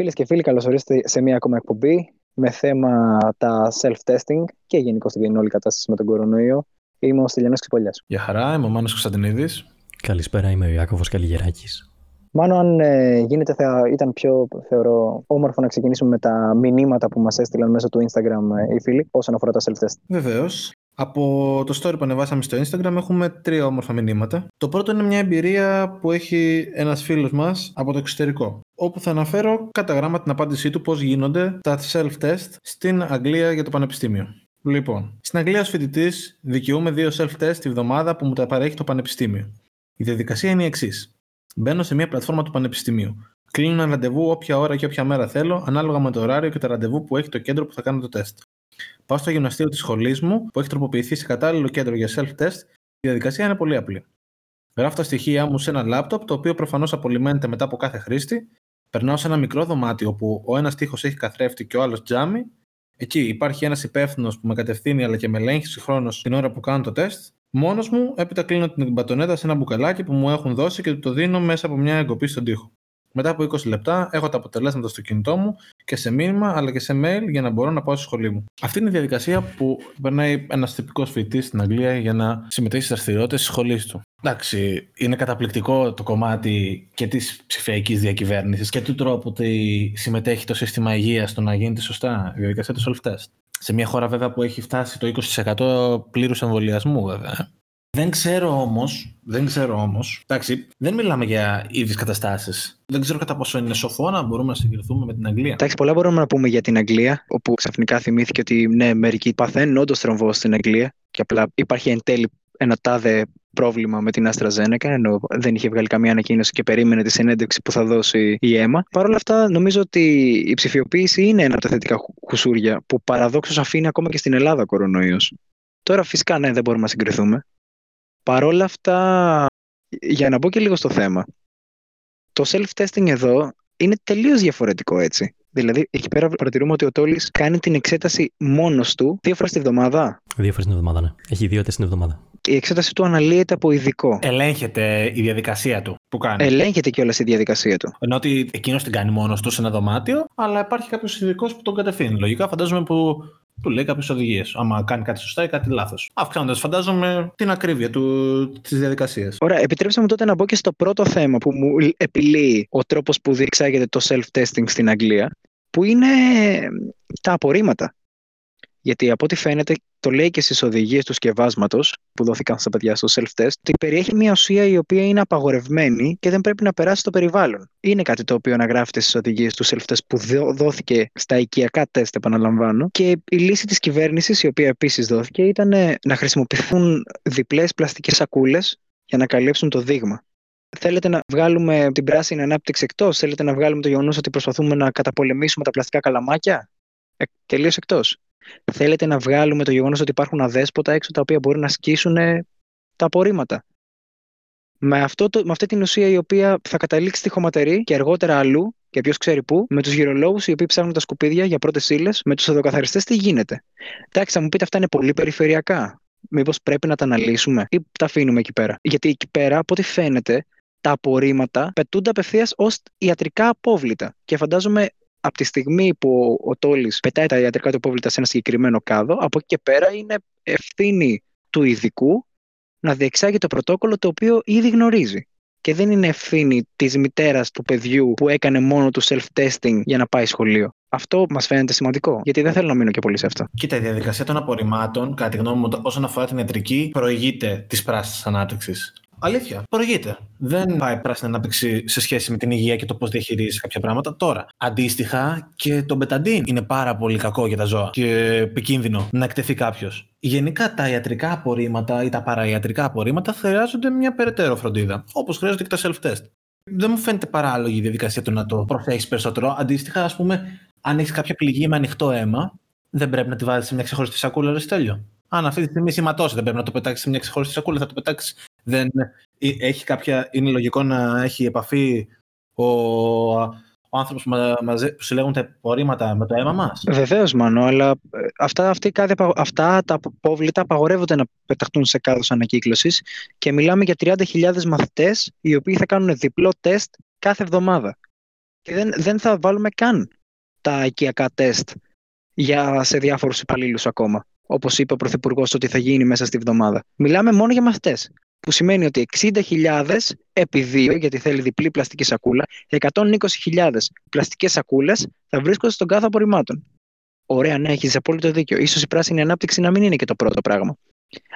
Φίλες και φίλοι, καλώς ορίσατε σε μια ακόμα εκπομπή με θέμα τα self-testing και γενικώ την όλη κατάσταση με τον κορονοϊό. Είμαι ο Στυλιανός Ξυπολιάς. Γεια χαρά, είμαι ο Μάνος Κωνσταντινίδης. Καλησπέρα, είμαι ο Ιάκωβος Καλλιγεράκης. Μάλλον, αν ε, γίνεται, θα ήταν πιο θεωρώ, όμορφο να ξεκινήσουμε με τα μηνύματα που μας έστειλαν μέσω του Instagram ε, οι φίλοι όσον αφορά τα self-test. Βεβαίως. Από το story που ανεβάσαμε στο Instagram έχουμε τρία όμορφα μηνύματα. Το πρώτο είναι μια εμπειρία που έχει ένας φίλος μας από το εξωτερικό. Όπου θα αναφέρω κατά γράμμα την απάντησή του πώς γίνονται τα self-test στην Αγγλία για το Πανεπιστήμιο. Λοιπόν, στην Αγγλία ως φοιτητής δικαιούμαι δύο self-test τη βδομάδα που μου τα παρέχει το Πανεπιστήμιο. Η διαδικασία είναι η εξής. Μπαίνω σε μια πλατφόρμα του Πανεπιστημίου. Κλείνω ένα ραντεβού όποια ώρα και όποια μέρα θέλω, ανάλογα με το ωράριο και το ραντεβού που έχει το κέντρο που θα κάνω το τεστ. Πάω στο γυμναστήριο της σχολής μου, που έχει τροποποιηθεί σε κατάλληλο κέντρο για self-test. Η διαδικασία είναι πολύ απλή. Γράφω τα στοιχεία μου σε ένα λάπτοπ, το οποίο προφανώς απολυμμένεται μετά από κάθε χρήστη. Περνάω σε ένα μικρό δωμάτιο που ο ένας τείχο έχει καθρέφτη και ο άλλος τζάμι. Εκεί υπάρχει ένας υπεύθυνος που με κατευθύνει αλλά και με ελέγχει συγχρόνως την ώρα που κάνω το τεστ. Μόνος μου, έπειτα κλείνω την μπατονέτα σε ένα μπουκαλάκι που μου έχουν δώσει και το δίνω μέσα από μια εγκοπή στον τοίχο. Μετά από 20 λεπτά έχω τα αποτελέσματα στο κινητό μου και σε μήνυμα αλλά και σε mail για να μπορώ να πάω στη σχολή μου. Αυτή είναι η διαδικασία που περνάει ένας τυπικός φοιτητής στην Αγγλία για να συμμετέχει στις δραστηριότητες της σχολής του. Εντάξει, είναι καταπληκτικό το κομμάτι και της ψηφιακής διακυβέρνησης και του τρόπου που συμμετέχει το σύστημα υγείας στο να γίνεται σωστά η διαδικασία του self-test. Σε μια χώρα βέβαια που έχει φτάσει το 20% πλήρους εμβολιασμού βέβαια. Δεν ξέρω όμως, δεν ξέρω όμως. Εντάξει, δεν μιλάμε για ίδιε καταστάσεις. Δεν ξέρω κατά πόσο είναι σοφό να μπορούμε να συγκριθούμε με την Αγγλία. Εντάξει, πολλά μπορούμε να πούμε για την Αγγλία, όπου ξαφνικά θυμήθηκε ότι ναι, μερικοί παθαίνουν όντως θρομβό στην Αγγλία και απλά υπάρχει εν τέλει ένα τάδε πρόβλημα με την AstraZeneca, ενώ δεν είχε βγάλει καμία ανακοίνωση και περίμενε τη συνέντευξη που θα δώσει η αίμα. Παρ' όλα αυτά, νομίζω ότι η ψηφιοποίηση είναι ένα από τα θετικά χουσούρια που παραδόξως αφήνει ακόμα και στην Ελλάδα κορονοϊός. Τώρα, φυσικά, ναι, δεν μπορούμε να συγκριθούμε. Παρ' όλα αυτά, για να μπω και λίγο στο θέμα, το self-testing εδώ είναι τελείως διαφορετικό έτσι. Δηλαδή, εκεί πέρα παρατηρούμε ότι ο Τόλης κάνει την εξέταση μόνος του δύο φορές τη βδομάδα. Δύο φορές την εβδομάδα, ναι. Έχει δύο τεστ την εβδομάδα. Η εξέταση του αναλύεται από ειδικό. Ελέγχεται η διαδικασία του που κάνει. Ελέγχεται κιόλας η διαδικασία του. Ενώ ότι εκείνος την κάνει μόνος του σε ένα δωμάτιο, αλλά υπάρχει κάποιος ειδικός που τον κατευθύνει. Λογικά φαντάζομαι που του λέει κάποιες οδηγίες. Άμα κάνει κάτι σωστά ή κάτι λάθος. Αυξάνοντας, φαντάζομαι, την ακρίβεια της διαδικασίας. Ωραία, επιτρέψτε μου τότε να μπω και στο πρώτο θέμα που μου επιλύει ο τρόπος που διεξάγεται το self-testing στην Αγγλία, που είναι τα απορρίμματα. Γιατί από ό,τι φαίνεται, το λέει και στις οδηγίες του σκευάσματος που δόθηκαν στα παιδιά στο self-test, ότι περιέχει μια ουσία η οποία είναι απαγορευμένη και δεν πρέπει να περάσει στο περιβάλλον. Είναι κάτι το οποίο αναγράφεται στις οδηγίες του self-test που δόθηκε στα οικιακά τεστ, επαναλαμβάνω. Και η λύση της κυβέρνησης, η οποία επίσης δόθηκε, ήταν να χρησιμοποιηθούν διπλές πλαστικές σακούλες για να καλύψουν το δείγμα. Θέλετε να βγάλουμε την πράσινη ανάπτυξη εκτός, θέλετε να βγάλουμε το γεγονός ότι προσπαθούμε να καταπολεμήσουμε τα πλαστικά καλαμάκια; Ε, Τελείως εκτός. Θέλετε να βγάλουμε το γεγονός ότι υπάρχουν αδέσποτα έξω τα οποία μπορεί να σκίσουν τα απορρίμματα. Με, αυτό το, με αυτή την ουσία η οποία θα καταλήξει στη χωματερή και αργότερα αλλού, και ποιος ξέρει πού, με τους γυρολόγους οι οποίοι ψάχνουν τα σκουπίδια για πρώτες ύλες, με τους εδωκαθαριστέ, τι γίνεται. Εντάξει, θα μου πείτε αυτά είναι πολύ περιφερειακά. Μήπως πρέπει να τα αναλύσουμε ή τα αφήνουμε εκεί πέρα; Γιατί εκεί πέρα, από ό,τι φαίνεται, τα απορρίμματα πετούνται απευθείας ως ιατρικά απόβλητα. Και φαντάζομαι από τη στιγμή που ο Τόλης πετάει τα ιατρικά του απόβλητα σε ένα συγκεκριμένο κάδο, από εκεί και πέρα είναι ευθύνη του ειδικού να διεξάγει το πρωτόκολλο το οποίο ήδη γνωρίζει. Και δεν είναι ευθύνη της μητέρας του παιδιού που έκανε μόνο του self-testing για να πάει σχολείο. Αυτό μας φαίνεται σημαντικό, γιατί δεν θέλω να μείνω και πολύ σε αυτό. Κοίτα, η διαδικασία των απορριμμάτων, κατά τη γνώμη μου, όσον αφορά την ιατρική, προηγείται της πράσινης ανάπτυξης. Αλήθεια. Προηγείται. Δεν πάει πράσινη ανάπτυξη σε σχέση με την υγεία και το πώς διαχειρίζει κάποια πράγματα. Τώρα, αντίστοιχα και το μπεταντίν είναι πάρα πολύ κακό για τα ζώα και επικίνδυνο να εκτεθεί κάποιος. Γενικά τα ιατρικά απορρίμματα ή τα παραϊατρικά απορρίμματα χρειάζονται μια περαιτέρω φροντίδα. Όπως χρειάζονται και τα self-test. Δεν μου φαίνεται παράλογη η διαδικασία του να το προσέχεις περισσότερο. Αντίστοιχα, ας πούμε, αν έχεις κάποια πληγή με ανοιχτό αίμα, δεν πρέπει να τη βάλει σε μια ξεχωριστή σακούλα, ρε στέλιο. Αν αυτή τη στιγμή σηματώσει, δεν πρέπει να το πετάξεις σε μια ξεχωριστή σακούλα, θα το πετάξεις δεν ε, έχει κάποια, είναι λογικό να έχει επαφή ο, ο άνθρωπος που, μαζε, που συλλέγουν τα απορρίμματα με το αίμα μας; Βεβαίως, Μάνο, αλλά ε, αυτά, αυτή, κάθε, αυτά τα απόβλητα απαγορεύονται να πεταχτούν σε κάδος ανακύκλωσης και μιλάμε για 30.000 μαθητές οι οποίοι θα κάνουν διπλό τεστ κάθε εβδομάδα. Και δεν, δεν θα βάλουμε καν τα οικιακά τεστ για, σε διάφορους υπαλλήλους ακόμα. Όπως είπε ο Πρωθυπουργός ότι θα γίνει μέσα στη βδομάδα. Μιλάμε μόνο για μαθητές. Που σημαίνει ότι 60.000 επί 2, γιατί θέλει διπλή πλαστική σακούλα, 120.000 πλαστικές σακούλες θα βρίσκονται στον κάθε απορριμμάτων. Ωραία, ναι, έχεις απόλυτο δίκιο. σω η πράσινη ανάπτυξη να μην είναι και το πρώτο πράγμα.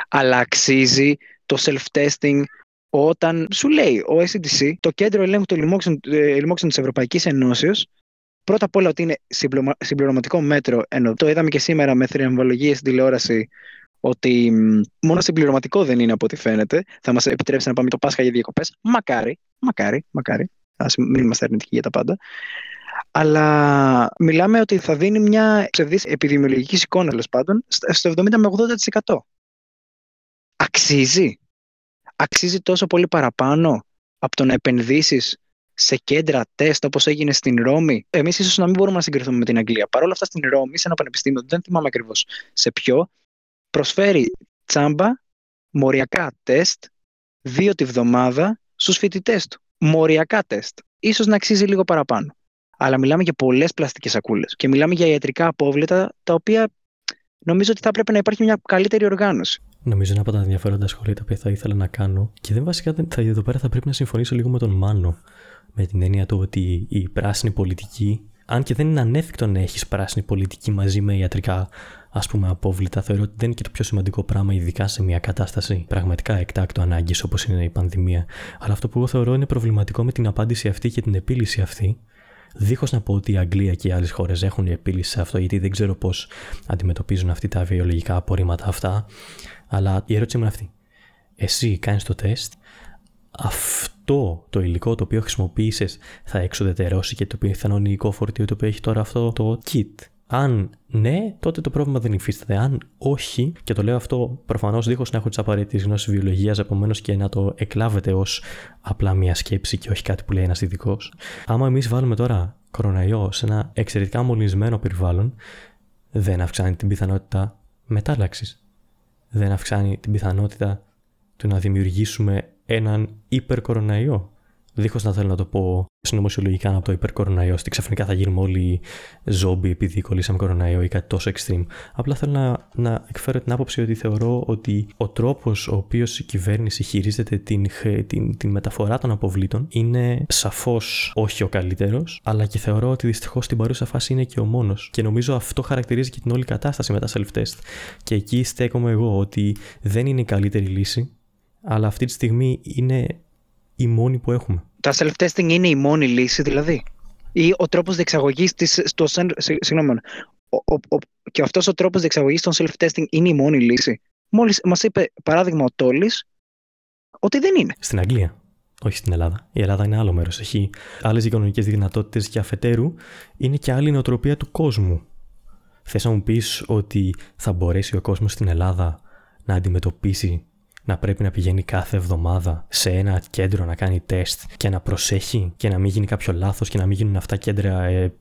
Αλλά αξίζει το self-testing όταν σου λέει ο SCDC, το κέντρο ελέγχου των λοιμόξεων, ε, λοιμόξεων της Ευρωπαϊκής Ενώσεως, πρώτα απ' όλα ότι είναι συμπληρωματικό μέτρο, ενώ το είδαμε και σήμερα με θριαμβολογίες στην τηλεόραση, ότι μόνο συμπληρωματικό δεν είναι από ό,τι φαίνεται. Θα μας επιτρέψει να πάμε το Πάσχα για διακοπές. Μακάρι, μακάρι, μακάρι. Α μην είμαστε αρνητικοί για τα πάντα. Αλλά μιλάμε ότι θα δίνει μια ψευδής επιδημιολογική εικόνα, τέλος πάντων, στο 70 με 80%. Αξίζει. Αξίζει τόσο πολύ παραπάνω από το να επενδύσεις σε κέντρα τεστ όπως έγινε στην Ρώμη. Εμείς ίσως να μην μπορούμε να συγκριθούμε με την Αγγλία. Παρ' όλα αυτά στην Ρώμη, σε ένα πανεπιστήμιο, δεν θυμάμαι ακριβώς σε ποιο, προσφέρει τσάμπα μοριακά τεστ δύο τη βδομάδα στους φοιτητές του. Μοριακά τεστ. Ίσως να αξίζει λίγο παραπάνω. Αλλά μιλάμε για πολλές πλαστικές σακούλες και μιλάμε για ιατρικά απόβλητα τα οποία νομίζω ότι θα έπρεπε να υπάρχει μια καλύτερη οργάνωση. Νομίζω είναι από τα ενδιαφέροντα σχόλια τα οποία θα ήθελα να κάνω. Και δεν βασικά θα, εδώ πέρα θα πρέπει να συμφωνήσω λίγο με τον Μάνο. Με την έννοια του ότι η πράσινη πολιτική, αν και δεν είναι ανέφικτο να έχεις πράσινη πολιτική μαζί με ιατρικά ας πούμε απόβλητα, θεωρώ ότι δεν είναι και το πιο σημαντικό πράγμα, ειδικά σε μια κατάσταση πραγματικά εκτάκτου ανάγκης όπως είναι η πανδημία. Αλλά αυτό που εγώ θεωρώ είναι προβληματικό με την απάντηση αυτή και την επίλυση αυτή, Δίχως να πω ότι η Αγγλία και οι άλλες χώρες έχουν επίλυση σε αυτό, γιατί δεν ξέρω πώς αντιμετωπίζουν αυτή τα βιολογικά απορρίμματα αυτά. Αλλά η ερώτηση μου είναι αυτή. Εσύ κάνεις το τεστ, αυτό το υλικό το οποίο χρησιμοποίησες θα εξοδετερώσει και το πιθανό φορτίο το οποίο έχει τώρα αυτό το kit αν ναι, τότε το πρόβλημα δεν υφίσταται. Αν όχι, και το λέω αυτό προφανώς δίχως να έχω τις απαραίτητες γνώσεις βιολογίας, επομένως και να το εκλάβετε ως απλά μια σκέψη και όχι κάτι που λέει ένας ειδικός. Άμα εμείς βάλουμε τώρα κοροναϊό σε ένα εξαιρετικά μολυσμένο περιβάλλον, δεν αυξάνει την πιθανότητα μετάλλαξης. Δεν αυξάνει την πιθανότητα του να δημιουργήσουμε έναν υπερκοροναϊό δίχως να θέλω να το πω συνωμοσιολογικά από το υπερκοροναϊό, ότι ξαφνικά θα γίνουμε όλοι ζόμπι επειδή κολλήσαμε κοροναϊό ή κάτι τόσο extreme. Απλά θέλω να, να εκφέρω την άποψη ότι θεωρώ ότι ο τρόπος ο οποίος η κυβέρνηση χειρίζεται την, την, την μεταφορά των αποβλήτων είναι σαφώς όχι ο καλύτερος, αλλά και θεωρώ ότι δυστυχώς στην παρούσα φάση είναι και ο μόνος. Και νομίζω αυτό χαρακτηρίζει και την όλη κατάσταση με τα self-test. Και εκεί στέκομαι εγώ ότι δεν είναι η καλύτερη λύση, αλλά αυτή τη στιγμή είναι η μόνη που έχουμε. Τα self-testing είναι η μόνη λύση δηλαδή. Ή ο τρόπος διεξαγωγής της... Στο, συγγνώμη, ο, ο, ο, και αυτός ο τρόπος διεξαγωγής των self-testing είναι η μόνη λύση. Μόλις μας είπε παράδειγμα ο Τόλης ότι δεν είναι. Στην Αγγλία. Όχι στην Ελλάδα. Η Ελλάδα είναι άλλο μέρος. Έχει άλλες οικονομικές δυνατότητες και αφετέρου είναι και άλλη νοοτροπία του κόσμου. Θες να μου πεις ότι θα μπορέσει ο κόσμος στην Ελλάδα να αντιμετωπίσει να πρέπει να πηγαίνει κάθε εβδομάδα σε ένα κέντρο να κάνει τεστ και να προσέχει και να μην γίνει κάποιο λάθος και να μην γίνουν αυτά κέντρα ε,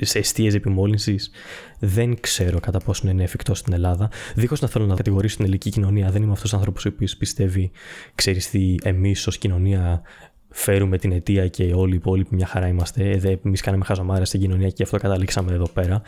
σε αιστείες επιμόλυνσης. Δεν ξέρω κατά πόσο είναι εφικτό στην Ελλάδα. Δίχως να θέλω να κατηγορήσω την ελληνική κοινωνία, δεν είμαι αυτός ο άνθρωπος ο οποίος πιστεύει, ξέρεις τι, εμείς ως κοινωνία φέρουμε την αιτία και όλοι οι υπόλοιποι μια χαρά είμαστε. Εμείς κάναμε χαζομάρα στην κοινωνία και αυτό καταλήξαμε εδώ πέρα.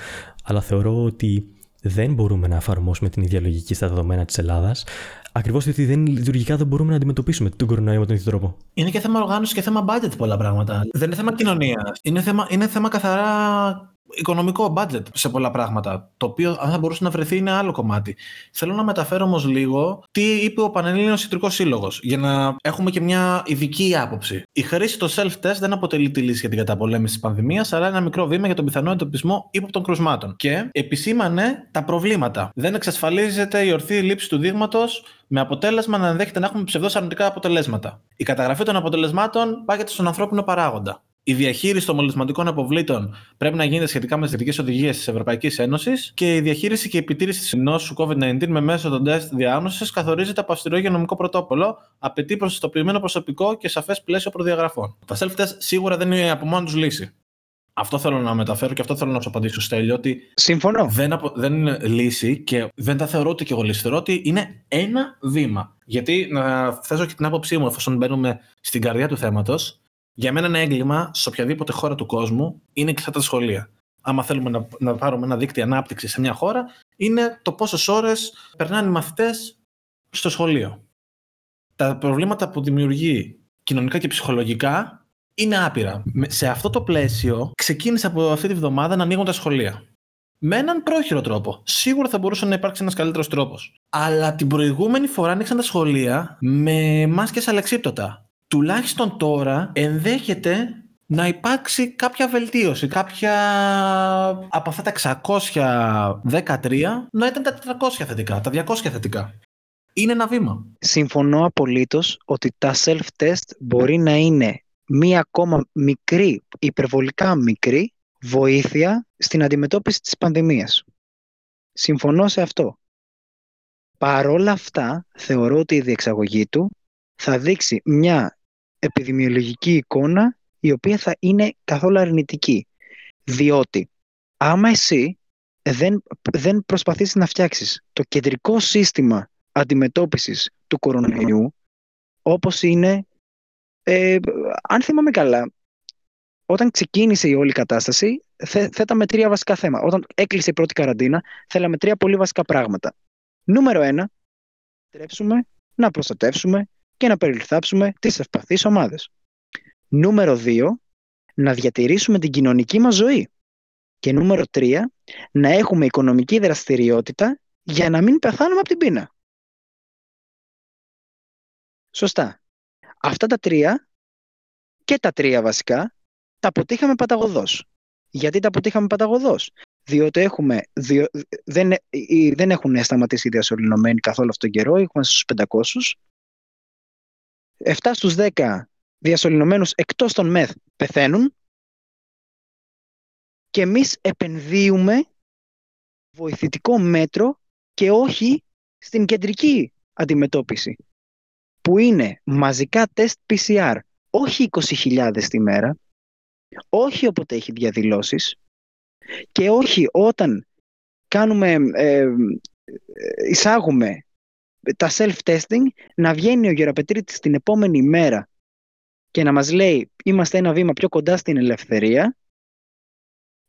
Αλλά θεωρώ ότι δεν μπορούμε να εφαρμόσουμε την ίδια λογική στα δεδομένα της Ελλάδας. Ακριβώς γιατί δεν, λειτουργικά δεν μπορούμε να αντιμετωπίσουμε τον κορονοϊό με τον ίδιο τρόπο. Είναι και θέμα οργάνωσης και θέμα budget πολλά πράγματα. Δεν είναι θέμα κοινωνίας. Είναι θέμα, είναι θέμα καθαρά οικονομικό budget σε πολλά πράγματα. Το οποίο, αν θα μπορούσε να βρεθεί, είναι άλλο κομμάτι. Θέλω να μεταφέρω όμως λίγο τι είπε ο Πανελλήνιος Ιτρικό Σύλλογος, για να έχουμε και μια ειδική άποψη. Η χρήση των self-test δεν αποτελεί τη λύση για την καταπολέμηση της πανδημίας, αλλά ένα μικρό βήμα για τον πιθανό εντοπισμό ύποπτων κρουσμάτων. Και επισήμανε τα προβλήματα. Δεν εξασφαλίζεται η ορθή λήψη του δείγματος με αποτέλεσμα να ενδέχεται να έχουμε ψευδό αρνητικά αποτελέσματα. Η καταγραφή των αποτελεσμάτων πάγεται στον ανθρώπινο παράγοντα. Η διαχείριση των μολυσματικών αποβλήτων πρέπει να γίνεται σχετικά με τι ειδικέ οδηγίες της Ευρωπαϊκής Ένωσης και η διαχείριση και επιτήρηση της νόσου COVID-19 με μέσο των τεστ διάγνωση καθορίζεται από αυστηρό υγειονομικό πρωτόκολλο, απαιτεί προστατοποιημένο προσωπικό και σαφές πλαίσιο προδιαγραφών. Τα self-test σίγουρα δεν είναι από μόνος του λύση. Αυτό θέλω να μεταφέρω και αυτό θέλω να σου απαντήσω, Στέλιο, ότι Συμφωνώ. Δεν, απο... δεν είναι λύση και δεν τα θεωρώ ότι και εγώ λύση. Θεωρώ ότι είναι ένα βήμα. Γιατί να θέσω και την άποψή μου, εφόσον μπαίνουμε στην καρδιά του θέματος, Για μένα ένα έγκλημα σε οποιαδήποτε χώρα του κόσμου είναι και στα τα σχολεία. Άμα θέλουμε να, να πάρουμε ένα δίκτυο ανάπτυξης σε μια χώρα, είναι το πόσες ώρες περνάνε οι μαθητές στο σχολείο. Τα προβλήματα που δημιουργεί κοινωνικά και ψυχολογικά είναι άπειρα. Σε αυτό το πλαίσιο ξεκίνησε από αυτή τη βδομάδα να ανοίγουν τα σχολεία. Με έναν πρόχειρο τρόπο. Σίγουρα θα μπορούσε να υπάρξει ένας καλύτερος τρόπος. Αλλά την προηγούμενη φορά ανοίξαν τα σχολεία με μάσκες αλεξίπτωτα. Τουλάχιστον τώρα ενδέχεται να υπάρξει κάποια βελτίωση. Κάποια από αυτά τα 613 να ήταν τα 400 θετικά, τα 200 θετικά. Είναι ένα βήμα. Συμφωνώ απολύτως ότι τα self-test μπορεί να είναι μία ακόμα μικρή, υπερβολικά μικρή βοήθεια στην αντιμετώπιση της πανδημίας. Συμφωνώ σε αυτό. Παρόλα αυτά, θεωρώ ότι η διεξαγωγή του θα δείξει μια επιδημιολογική εικόνα η οποία θα είναι καθόλου αρνητική. Διότι άμα εσύ δεν, δεν προσπαθήσεις να φτιάξεις το κεντρικό σύστημα αντιμετώπισης του κορονοϊού, όπως είναι, ε, αν θυμάμαι καλά, όταν ξεκίνησε η όλη κατάσταση, θέταμε τρία βασικά θέματα. Όταν έκλεισε η πρώτη καραντίνα, θέλαμε τρία πολύ βασικά πράγματα. Νούμερο ένα, τρέψουμε να προστατεύσουμε και να περιληφθάψουμε τις ευπαθείς ομάδες. Νούμερο 2, να διατηρήσουμε την κοινωνική μας ζωή. Και νούμερο 3, να έχουμε οικονομική δραστηριότητα για να μην πεθάνουμε από την πείνα. Σωστά. Αυτά τα τρία και τα τρία βασικά τα αποτύχαμε παταγωδός. Γιατί τα αποτύχαμε παταγωδός; Διότι έχουμε, δεν, δεν έχουν σταματήσει οι διασωληνωμένοι καθόλου αυτόν τον καιρό, έχουμε στους 500. 7 στους 10 διασωληνωμένους εκτός των ΜΕΘ πεθαίνουν. Και εμείς επενδύουμε βοηθητικό μέτρο και όχι στην κεντρική αντιμετώπιση που είναι μαζικά τεστ PCR όχι 20.000 τη μέρα όχι όποτε έχει διαδηλώσεις και όχι όταν κάνουμε, ε, εισάγουμε τα self-testing να βγαίνει ο γεραπετρίτης την επόμενη μέρα και να μας λέει είμαστε ένα βήμα πιο κοντά στην ελευθερία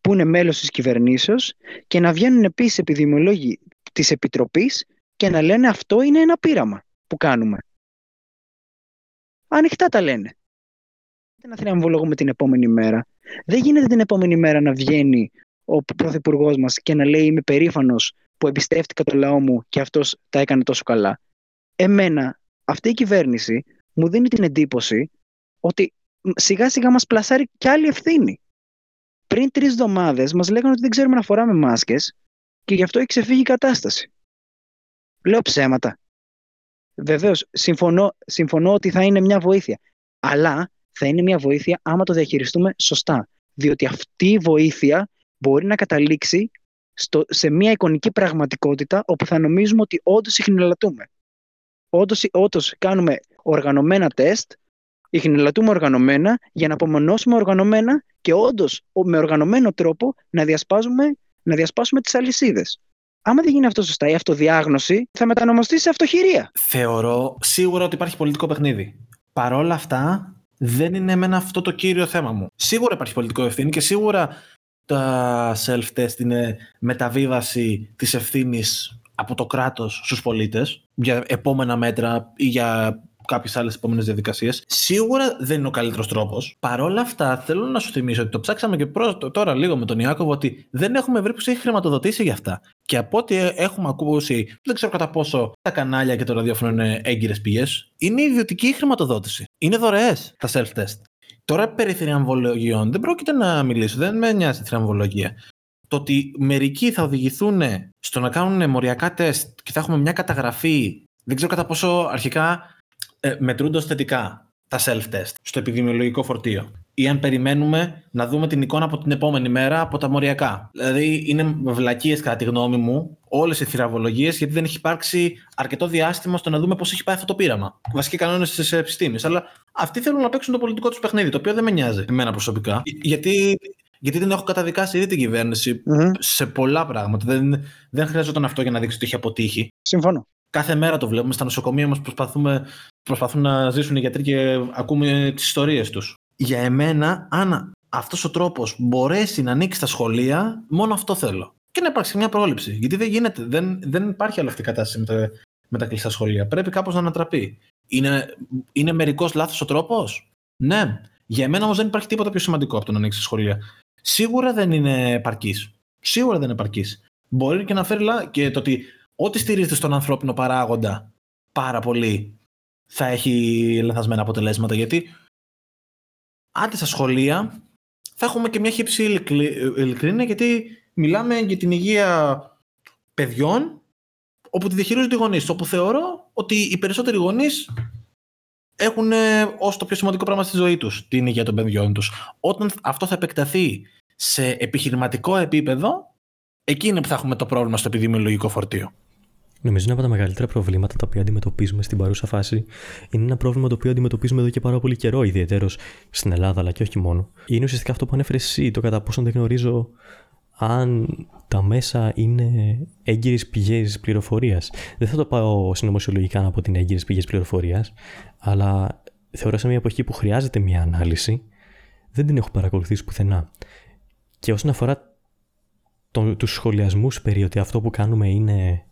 που είναι μέλος της κυβερνήσεως και να βγαίνουν επίσης επιδημιολόγοι της Επιτροπής και να λένε αυτό είναι ένα πείραμα που κάνουμε. Ανοιχτά τα λένε. Δεν να θριαμβολογούμε την επόμενη μέρα. Δεν γίνεται την επόμενη μέρα να βγαίνει ο πρωθυπουργός μας και να λέει Είμαι περήφανος που εμπιστεύτηκα το λαό μου και αυτός τα έκανε τόσο καλά. Εμένα, αυτή η κυβέρνηση μου δίνει την εντύπωση ότι σιγά σιγά μας πλασάρει κι άλλη ευθύνη. Πριν τρεις εβδομάδες μας λέγανε ότι δεν ξέρουμε να φοράμε μάσκες και γι' αυτό έχει ξεφύγει η κατάσταση. Λέω ψέματα. Βεβαίως, συμφωνώ, συμφωνώ ότι θα είναι μια βοήθεια. Αλλά θα είναι μια βοήθεια άμα το διαχειριστούμε σωστά. Διότι αυτή η βοήθεια μπορεί να καταλήξει στο, σε μια εικονική πραγματικότητα όπου θα νομίζουμε ότι όντως συχνηλατούμε. Όντως κάνουμε οργανωμένα τεστ ιχνηλατούμε οργανωμένα για να απομονώσουμε οργανωμένα και όντως με οργανωμένο τρόπο να, διασπάζουμε, να διασπάσουμε τις αλυσίδες. Άμα δεν γίνει αυτό σωστά, η αυτοδιάγνωση θα μετανομαστεί σε αυτοχειρία. Θεωρώ σίγουρα ότι υπάρχει πολιτικό παιχνίδι. Παρόλα αυτά, δεν είναι εμένα αυτό το κύριο θέμα μου. Σίγουρα υπάρχει πολιτικό ευθύνη και σίγουρα τα self-test είναι μεταβίβαση της ευθύνης από το κράτος στους πολίτες για επόμενα μέτρα ή για κάποιες άλλες επόμενες διαδικασίες. Σίγουρα δεν είναι ο καλύτερος τρόπος. Παρ' όλα αυτά, θέλω να σου θυμίσω ότι το ψάξαμε και πρώτο, τώρα λίγο με τον Ιάκωβο ότι δεν έχουμε βρει που έχει χρηματοδοτήσει για αυτά. Και από ό,τι έχουμε ακούσει, δεν ξέρω κατά πόσο τα κανάλια και το ραδιόφωνο είναι έγκυρες πηγές, είναι ιδιωτική χρηματοδότηση. Είναι δωρεές τα self-test. Τώρα περί θριαμβολογιών δεν πρόκειται να μιλήσω, δεν με νοιάζει η θριαμβολογία. Το ότι μερικοί θα οδηγηθούν στο να κάνουν μοριακά τεστ και θα έχουμε μια καταγραφή, δεν ξέρω κατά πόσο αρχικά ε, μετρούνται θετικά τα self-test στο επιδημιολογικό φορτίο. Ή αν περιμένουμε να δούμε την εικόνα από την επόμενη μέρα από τα μοριακά. Δηλαδή, είναι βλακίες κατά τη γνώμη μου όλες οι θηραβολογίε, γιατί δεν έχει υπάρξει αρκετό διάστημα στο να δούμε πώς έχει πάει αυτό το πείραμα. Βασικοί κανόνες της επιστήμης. Αλλά αυτοί θέλουν να παίξουν το πολιτικό τους παιχνίδι, το οποίο δεν με νοιάζει εμένα προσωπικά. Γιατί γιατί δεν έχω καταδικάσει ήδη την κυβερνηση σε πολλά πράγματα. Δεν, δεν χρειαζόταν αυτό για να δείξει ότι έχει αποτύχει. Συμφωνώ. Κάθε μέρα το βλέπουμε στα νοσοκομεία μας. Προσπαθούμε, προσπαθούν να ζήσουν οι γιατροί και ακούμε τις ιστορίες τους. Για εμένα, αν αυτός ο τρόπος μπορέσει να ανοίξει τα σχολεία, μόνο αυτό θέλω. Και να υπάρξει μια πρόληψη. Γιατί δεν γίνεται, δεν, δεν υπάρχει άλλη αυτή κατάσταση με τα, με τα κλειστά σχολεία. Πρέπει κάπως να ανατραπεί. Είναι, είναι μερικός λάθος ο τρόπος; Ναι. Για μένα όμως δεν υπάρχει τίποτα πιο σημαντικό από το να ανοίξει σχολεία. Σίγουρα δεν είναι επαρκής. Σίγουρα δεν είναι επαρκής. Μπορεί και να φέρει και το ότι ό,τι στηρίζεται στον ανθρώπινο παράγοντα πάρα πολύ θα έχει λαθασμένα αποτελέσματα. Γιατί άντε στα σχολεία θα έχουμε και μια χύψη ειλικρίνεια γιατί μιλάμε για την υγεία παιδιών όπου τη διαχειρίζονται οι γονείς. Όπου θεωρώ ότι οι περισσότεροι γονείς έχουν ως το πιο σημαντικό πράγμα στη ζωή τους την υγεία των παιδιών τους. Όταν αυτό θα επεκταθεί σε επιχειρηματικό επίπεδο, εκεί είναι που θα έχουμε το πρόβλημα στο επιδημιολογικό φορτίο. Νομίζω ένα από τα μεγαλύτερα προβλήματα τα οποία αντιμετωπίζουμε στην παρούσα φάση είναι ένα πρόβλημα το οποίο αντιμετωπίζουμε εδώ και πάρα πολύ καιρό, ιδιαίτερος στην Ελλάδα, αλλά και όχι μόνο. Είναι ουσιαστικά αυτό που ανέφερε εσύ, το κατά πόσο δεν γνωρίζω αν τα μέσα είναι έγκυρε πηγέ πληροφορίας. Δεν θα το πάω συνωμοσιολογικά από την έγκυρε πηγέ πληροφορίας, αλλά θεωρώ σε μια εποχή που χρειάζεται μια ανάλυση, δεν την έχω παρακολουθήσει πουθενά. Και όσον αφορά τους σχολιασμούς περί ότι αυτό που κάνουμε είναι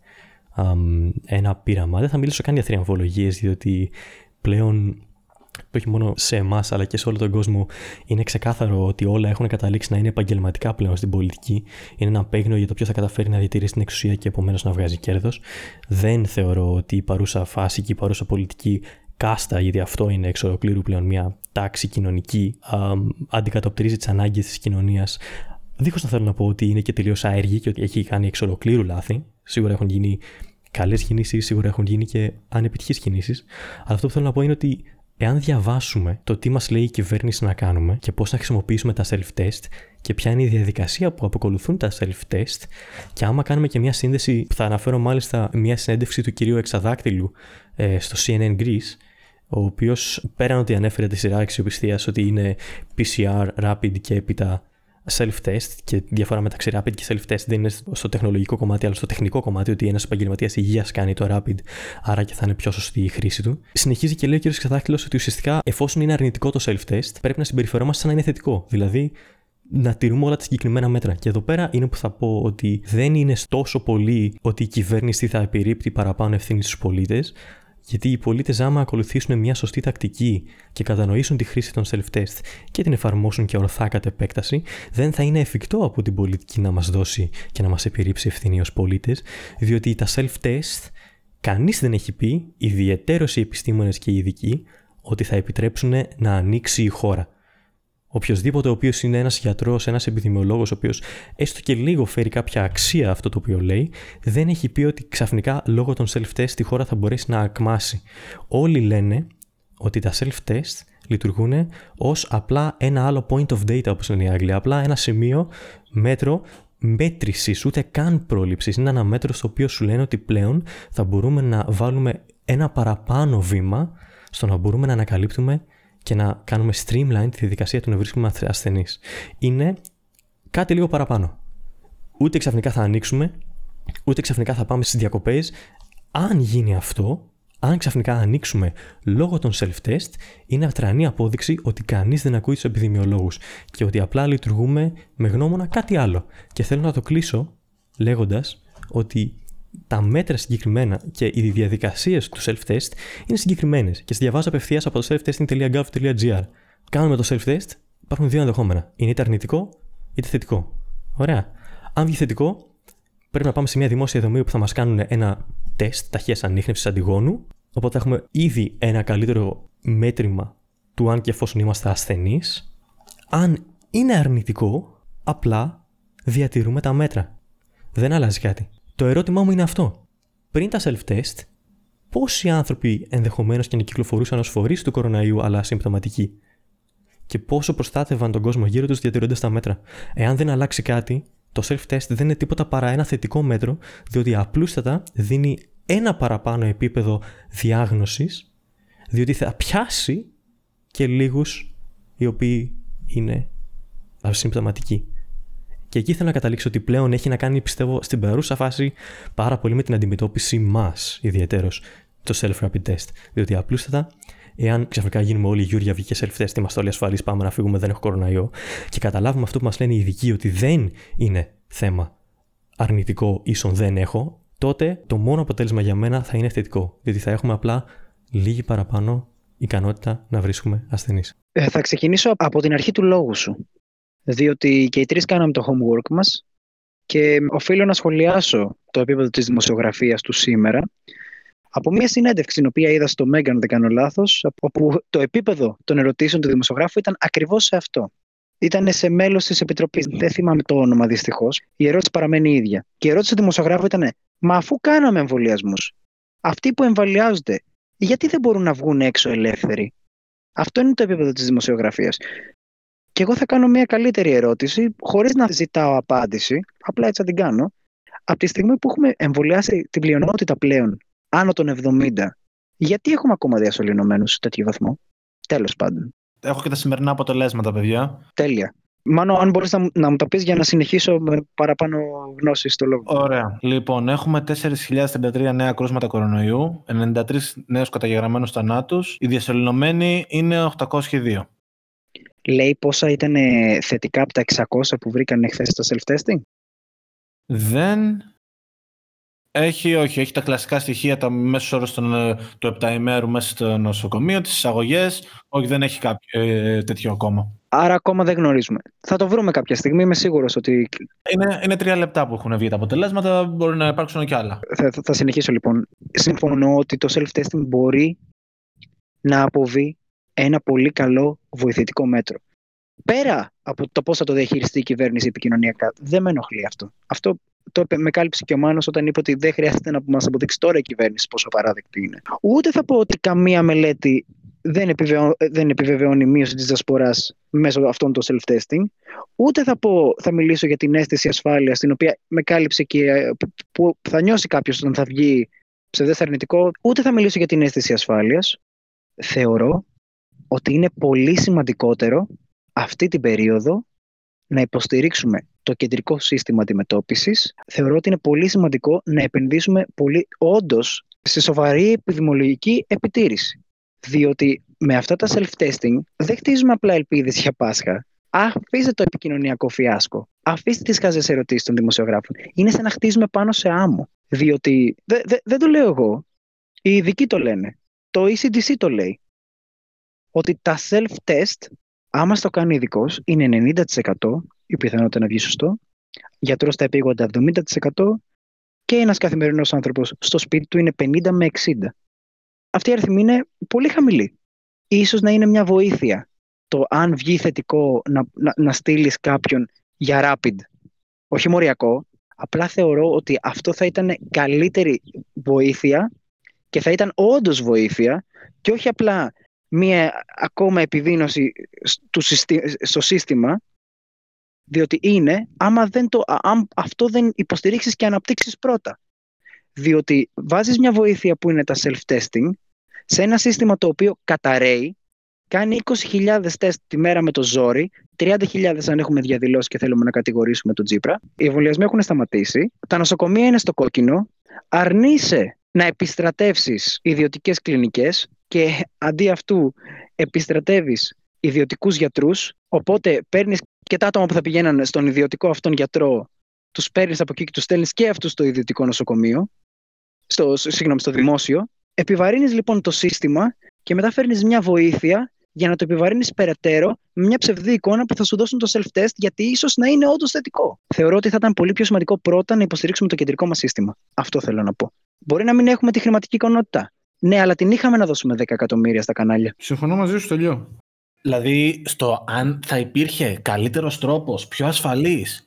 ένα πείραμα. Δεν θα μιλήσω καν για θριαμβολογίες, διότι πλέον όχι μόνο σε εμάς αλλά και σε όλο τον κόσμο είναι ξεκάθαρο ότι όλα έχουν καταλήξει να είναι επαγγελματικά πλέον στην πολιτική. Είναι ένα παίγνο για το ποιος θα καταφέρει να διατηρήσει την εξουσία και επομένως να βγάζει κέρδος. Δεν θεωρώ ότι η παρούσα φάση και η παρούσα πολιτική κάστα, γιατί αυτό είναι εξ ολοκλήρου πλέον μια τάξη κοινωνική, α, αντικατοπτρίζει τις ανάγκες της κοινωνίας. Δίχως να θέλω να πω ότι είναι και τελείως άεργη και ότι έχει κάνει εξ ολοκλήρου λάθη. Σίγουρα έχουν γίνει καλές κινήσεις, σίγουρα έχουν γίνει και ανεπιτυχείς κινήσεις. Αλλά αυτό που θέλω να πω είναι ότι εάν διαβάσουμε το τι μας λέει η κυβέρνηση να κάνουμε και πώς να χρησιμοποιήσουμε τα self-test και ποια είναι η διαδικασία που αποκολουθούν τα self-test, και άμα κάνουμε και μια σύνδεση, θα αναφέρω μάλιστα μια συνέντευξη του κυρίου Εξαδάκτυλου ε, στο CNN Greece, ο οποίος πέραν ότι ανέφερε τη σειρά αξιοπιστίας ότι είναι PCR, rapid και έπειτα self-test και διαφορά μεταξύ rapid και self-test δεν είναι στο τεχνολογικό κομμάτι, αλλά στο τεχνικό κομμάτι ότι ένας επαγγελματίας υγείας κάνει το rapid, άρα και θα είναι πιο σωστή η χρήση του. Συνεχίζει και λέει ο κ. Ξεδάκηλο ότι ουσιαστικά εφόσον είναι αρνητικό το self-test, πρέπει να συμπεριφερόμαστε σαν να είναι θετικό. Δηλαδή, να τηρούμε όλα τα συγκεκριμένα μέτρα. Και εδώ πέρα είναι που θα πω ότι δεν είναι τόσο πολύ ότι η κυβέρνηση θα επιρρύπτει παραπάνω ευθύνη στους πολίτες, γιατί οι πολίτες, άμα ακολουθήσουν μια σωστή τακτική και κατανοήσουν τη χρήση των self-test και την εφαρμόσουν και ορθά κατ' επέκταση, δεν θα είναι εφικτό από την πολιτική να μας δώσει και να μας επιρρύψει ευθύνη ως πολίτες, διότι τα self-test κανείς δεν έχει πει, ιδιαιτέρω οι επιστήμονες και οι ειδικοί, ότι θα επιτρέψουν να ανοίξει η χώρα. Οποιοδήποτε ο οποίος είναι ένας γιατρός, ένας επιδημιολόγος, ο οποίος έστω και λίγο φέρει κάποια αξία αυτό το οποίο λέει, δεν έχει πει ότι ξαφνικά λόγω των self-test η χώρα θα μπορέσει να ακμάσει. Όλοι λένε ότι τα self-test λειτουργούν ως απλά ένα άλλο point of data, όπως λένε οι Άγγλοι. Απλά ένα σημείο μέτρο μέτρησης, ούτε καν πρόληψης. Είναι ένα μέτρο στο οποίο σου λένε ότι πλέον θα μπορούμε να βάλουμε ένα παραπάνω βήμα στο να μπορούμε να ανακαλύπτουμε και να κάνουμε streamline τη διαδικασία του να βρίσκουμε ασθενείς. Είναι κάτι λίγο παραπάνω. Ούτε ξαφνικά θα ανοίξουμε, ούτε ξαφνικά θα πάμε στις διακοπές. Αν γίνει αυτό, αν ξαφνικά ανοίξουμε λόγω των self-test, είναι ατρανή απόδειξη ότι κανείς δεν ακούει τους επιδημιολόγους και ότι απλά λειτουργούμε με γνώμονα κάτι άλλο. Και θέλω να το κλείσω λέγοντας ότι τα μέτρα συγκεκριμένα και οι διαδικασίες του self-test είναι συγκεκριμένες και σε διαβάζω απευθείας από το self-testing.gov.gr. Κάνουμε το self-test, υπάρχουν δύο ενδεχόμενα. Είναι είτε αρνητικό είτε θετικό. Ωραία. Αν βγει θετικό, πρέπει να πάμε σε μια δημόσια δομή που θα μας κάνουν ένα τεστ ταχείας ανείχνευσης αντιγόνου. Οπότε έχουμε ήδη ένα καλύτερο μέτρημα του αν και εφόσον είμαστε ασθενείς. Αν είναι αρνητικό, απλά διατηρούμε τα μέτρα. Δεν αλλάζει κάτι. Το ερώτημά μου είναι αυτό. Πριν τα self-test, πόσοι άνθρωποι ενδεχομένως και να κυκλοφορούσαν ως φορείς του κοροναϊού αλλά ασυμπτωματικοί και πόσο προστάτευαν τον κόσμο γύρω τους διατηρώντας τα μέτρα; Εάν δεν αλλάξει κάτι, το self-test δεν είναι τίποτα παρά ένα θετικό μέτρο, διότι απλούστατα δίνει ένα παραπάνω επίπεδο διάγνωσης, διότι θα πιάσει και λίγους οι οποίοι είναι ασυμπτωματικοί. Και εκεί θέλω να καταλήξω ότι πλέον έχει να κάνει, πιστεύω, στην παρούσα φάση πάρα πολύ με την αντιμετώπιση μας, ιδιαίτερω το self-rapid test. Διότι απλούστατα εάν ξαφνικά γίνουμε όλοι Γιούρια βγήκε self-test, είμαστε όλοι ασφαλείς, πάμε να φύγουμε, δεν έχω κοροναϊό, και καταλάβουμε αυτό που μας λένε οι ειδικοί ότι δεν είναι θέμα αρνητικό ίσον δεν έχω, τότε το μόνο αποτέλεσμα για μένα θα είναι θετικό. Διότι θα έχουμε απλά λίγη παραπάνω ικανότητα να βρίσκουμε ασθενείς. Ε, θα ξεκινήσω από την αρχή του λόγου σου. Διότι και οι τρεις κάναμε το homework μας και οφείλω να σχολιάσω το επίπεδο της δημοσιογραφίας του σήμερα από μια συνέντευξη την οποία είδα στο Μέγαν, δεν κάνω λάθος, όπου το επίπεδο των ερωτήσεων του δημοσιογράφου ήταν ακριβώς σε αυτό. Ήταν σε μέλος της Επιτροπής. Δεν θυμάμαι το όνομα δυστυχώς. Η ερώτηση παραμένει η ίδια. Και η ερώτηση του δημοσιογράφου ήταν: Μα αφού κάναμε εμβολιασμούς, αυτοί που εμβολιάζονται, γιατί δεν μπορούν να βγουν έξω ελεύθεροι; Αυτό είναι το επίπεδο της δημοσιογραφίας. Και εγώ θα κάνω μια καλύτερη ερώτηση, χωρίς να ζητάω απάντηση, απλά έτσι θα την κάνω. Από τη στιγμή που έχουμε εμβολιάσει την πλειονότητα πλέον άνω των 70, γιατί έχουμε ακόμα διασωληνωμένους σε τέτοιο βαθμό; Τέλος πάντων. Έχω και τα σημερινά αποτελέσματα, παιδιά. Τέλεια. Μάνο, αν μπορείς να, να μου τα πεις για να συνεχίσω με παραπάνω γνώση στο λόγο. Ωραία. Λοιπόν, έχουμε 4.033 νέα κρούσματα κορονοϊού, 93 νέους καταγεγραμμένους θανάτους. Οι διασωληνωμένοι είναι 802. Λέει πόσα ήταν ε, θετικά από τα 600 που βρήκαν χθες στο self-testing. Δεν έχει, όχι, έχει τα κλασικά στοιχεία, τα μέσο όρο ε, του επταημέρου μέσα στο νοσοκομείο, τις εισαγωγές. Όχι, δεν έχει κάποιο ε, τέτοιο ακόμα. Άρα ακόμα δεν γνωρίζουμε. Θα το βρούμε κάποια στιγμή, είμαι σίγουρος ότι. Είναι, είναι τρία λεπτά που έχουν βγει τα αποτελέσματα, μπορεί να υπάρξουν και άλλα. Θα, θα συνεχίσω λοιπόν. Συμφωνώ ότι το self-testing μπορεί να αποβεί ένα πολύ καλό βοηθητικό μέτρο. Πέρα από το πώς θα το διαχειριστεί η κυβέρνηση επικοινωνιακά, δεν με ενοχλεί αυτό. Αυτό το με κάλυψε και ο Μάνος όταν είπε ότι δεν χρειάζεται να μας αποδείξει τώρα η κυβέρνηση πόσο παράδεκτη είναι. Ούτε θα πω ότι καμία μελέτη δεν, επιβεβαιώ, δεν επιβεβαιώνει μείωση της δασποράς μέσω αυτών των self-testing. Ούτε θα, πω, θα μιλήσω για την αίσθηση ασφάλειας, την οποία με κάλυψε και ε, που θα νιώσει κάποιος όταν θα βγει ψευδές αρνητικό. Ούτε θα μιλήσω για την αίσθηση ασφάλειας. Θεωρώ ότι είναι πολύ σημαντικότερο αυτή την περίοδο να υποστηρίξουμε το κεντρικό σύστημα αντιμετώπισης, θεωρώ ότι είναι πολύ σημαντικό να επενδύσουμε πολύ όντως σε σοβαρή επιδημιολογική επιτήρηση. Διότι με αυτά τα self-testing δεν χτίζουμε απλά ελπίδες για Πάσχα. Αφήστε το επικοινωνιακό φιάσκο. Αφήστε τις χάζε ερωτήσεις των δημοσιογράφων. Είναι σαν να χτίζουμε πάνω σε άμμο. Διότι δεν το λέω εγώ. Οι ειδικοί το λένε. Το ECDC το λέει. Ότι τα self-test Άμα στο κάνει ειδικός, είναι 90% η πιθανότητα να βγει σωστό, γιατρός στα επίγοντα 70% και ένας καθημερινός άνθρωπος στο σπίτι του είναι 50 με 60. Αυτή η αριθμή είναι πολύ χαμηλή. Ίσως να είναι μια βοήθεια το αν βγει θετικό να, να, να στείλεις κάποιον για rapid, όχι μοριακό. Απλά θεωρώ ότι αυτό θα ήταν καλύτερη βοήθεια και θα ήταν όντως βοήθεια και όχι απλά μία ακόμα επιδείνωση στο σύστημα, διότι είναι, άμα δεν το, αυτό δεν υποστηρίξεις και αναπτύξεις πρώτα. Διότι βάζεις μια βοήθεια που είναι τα self-testing σε ένα σύστημα το οποίο καταραίει, κάνει 20.000 τεστ τη μέρα με το ζόρι, 30.000 αν έχουμε διαδηλώσει και θέλουμε να κατηγορήσουμε τον Τζίπρα. Οι εμβολιασμοί έχουν σταματήσει, τα νοσοκομεία είναι στο κόκκινο, αρνείσαι να επιστρατεύσεις ιδιωτικές κλινικές, και αντί αυτού επιστρατεύεις ιδιωτικούς γιατρούς, οπότε παίρνεις και τα άτομα που θα πηγαίναν στον ιδιωτικό αυτόν γιατρό, τους παίρνεις από εκεί και τους στέλνεις και αυτούς στο ιδιωτικό νοσοκομείο, στο, συγγνώμη, στο δημόσιο. Επιβαρύνεις λοιπόν το σύστημα και μετά φέρνεις μια βοήθεια για να το επιβαρύνεις περαιτέρω με μια ψευδή εικόνα που θα σου δώσουν το self-test, γιατί ίσως να είναι όντως θετικό. Θεωρώ ότι θα ήταν πολύ πιο σημαντικό πρώτα να υποστηρίξουμε το κεντρικό μας σύστημα. Αυτό θέλω να πω. Μπορεί να μην έχουμε τη χρηματική ικανότητα. Ναι, αλλά την είχαμε να δώσουμε 10 εκατομμύρια στα κανάλια. Συμφωνώ μαζί σου, τελειώ. Δηλαδή, στο αν θα υπήρχε καλύτερος τρόπος, πιο ασφαλής.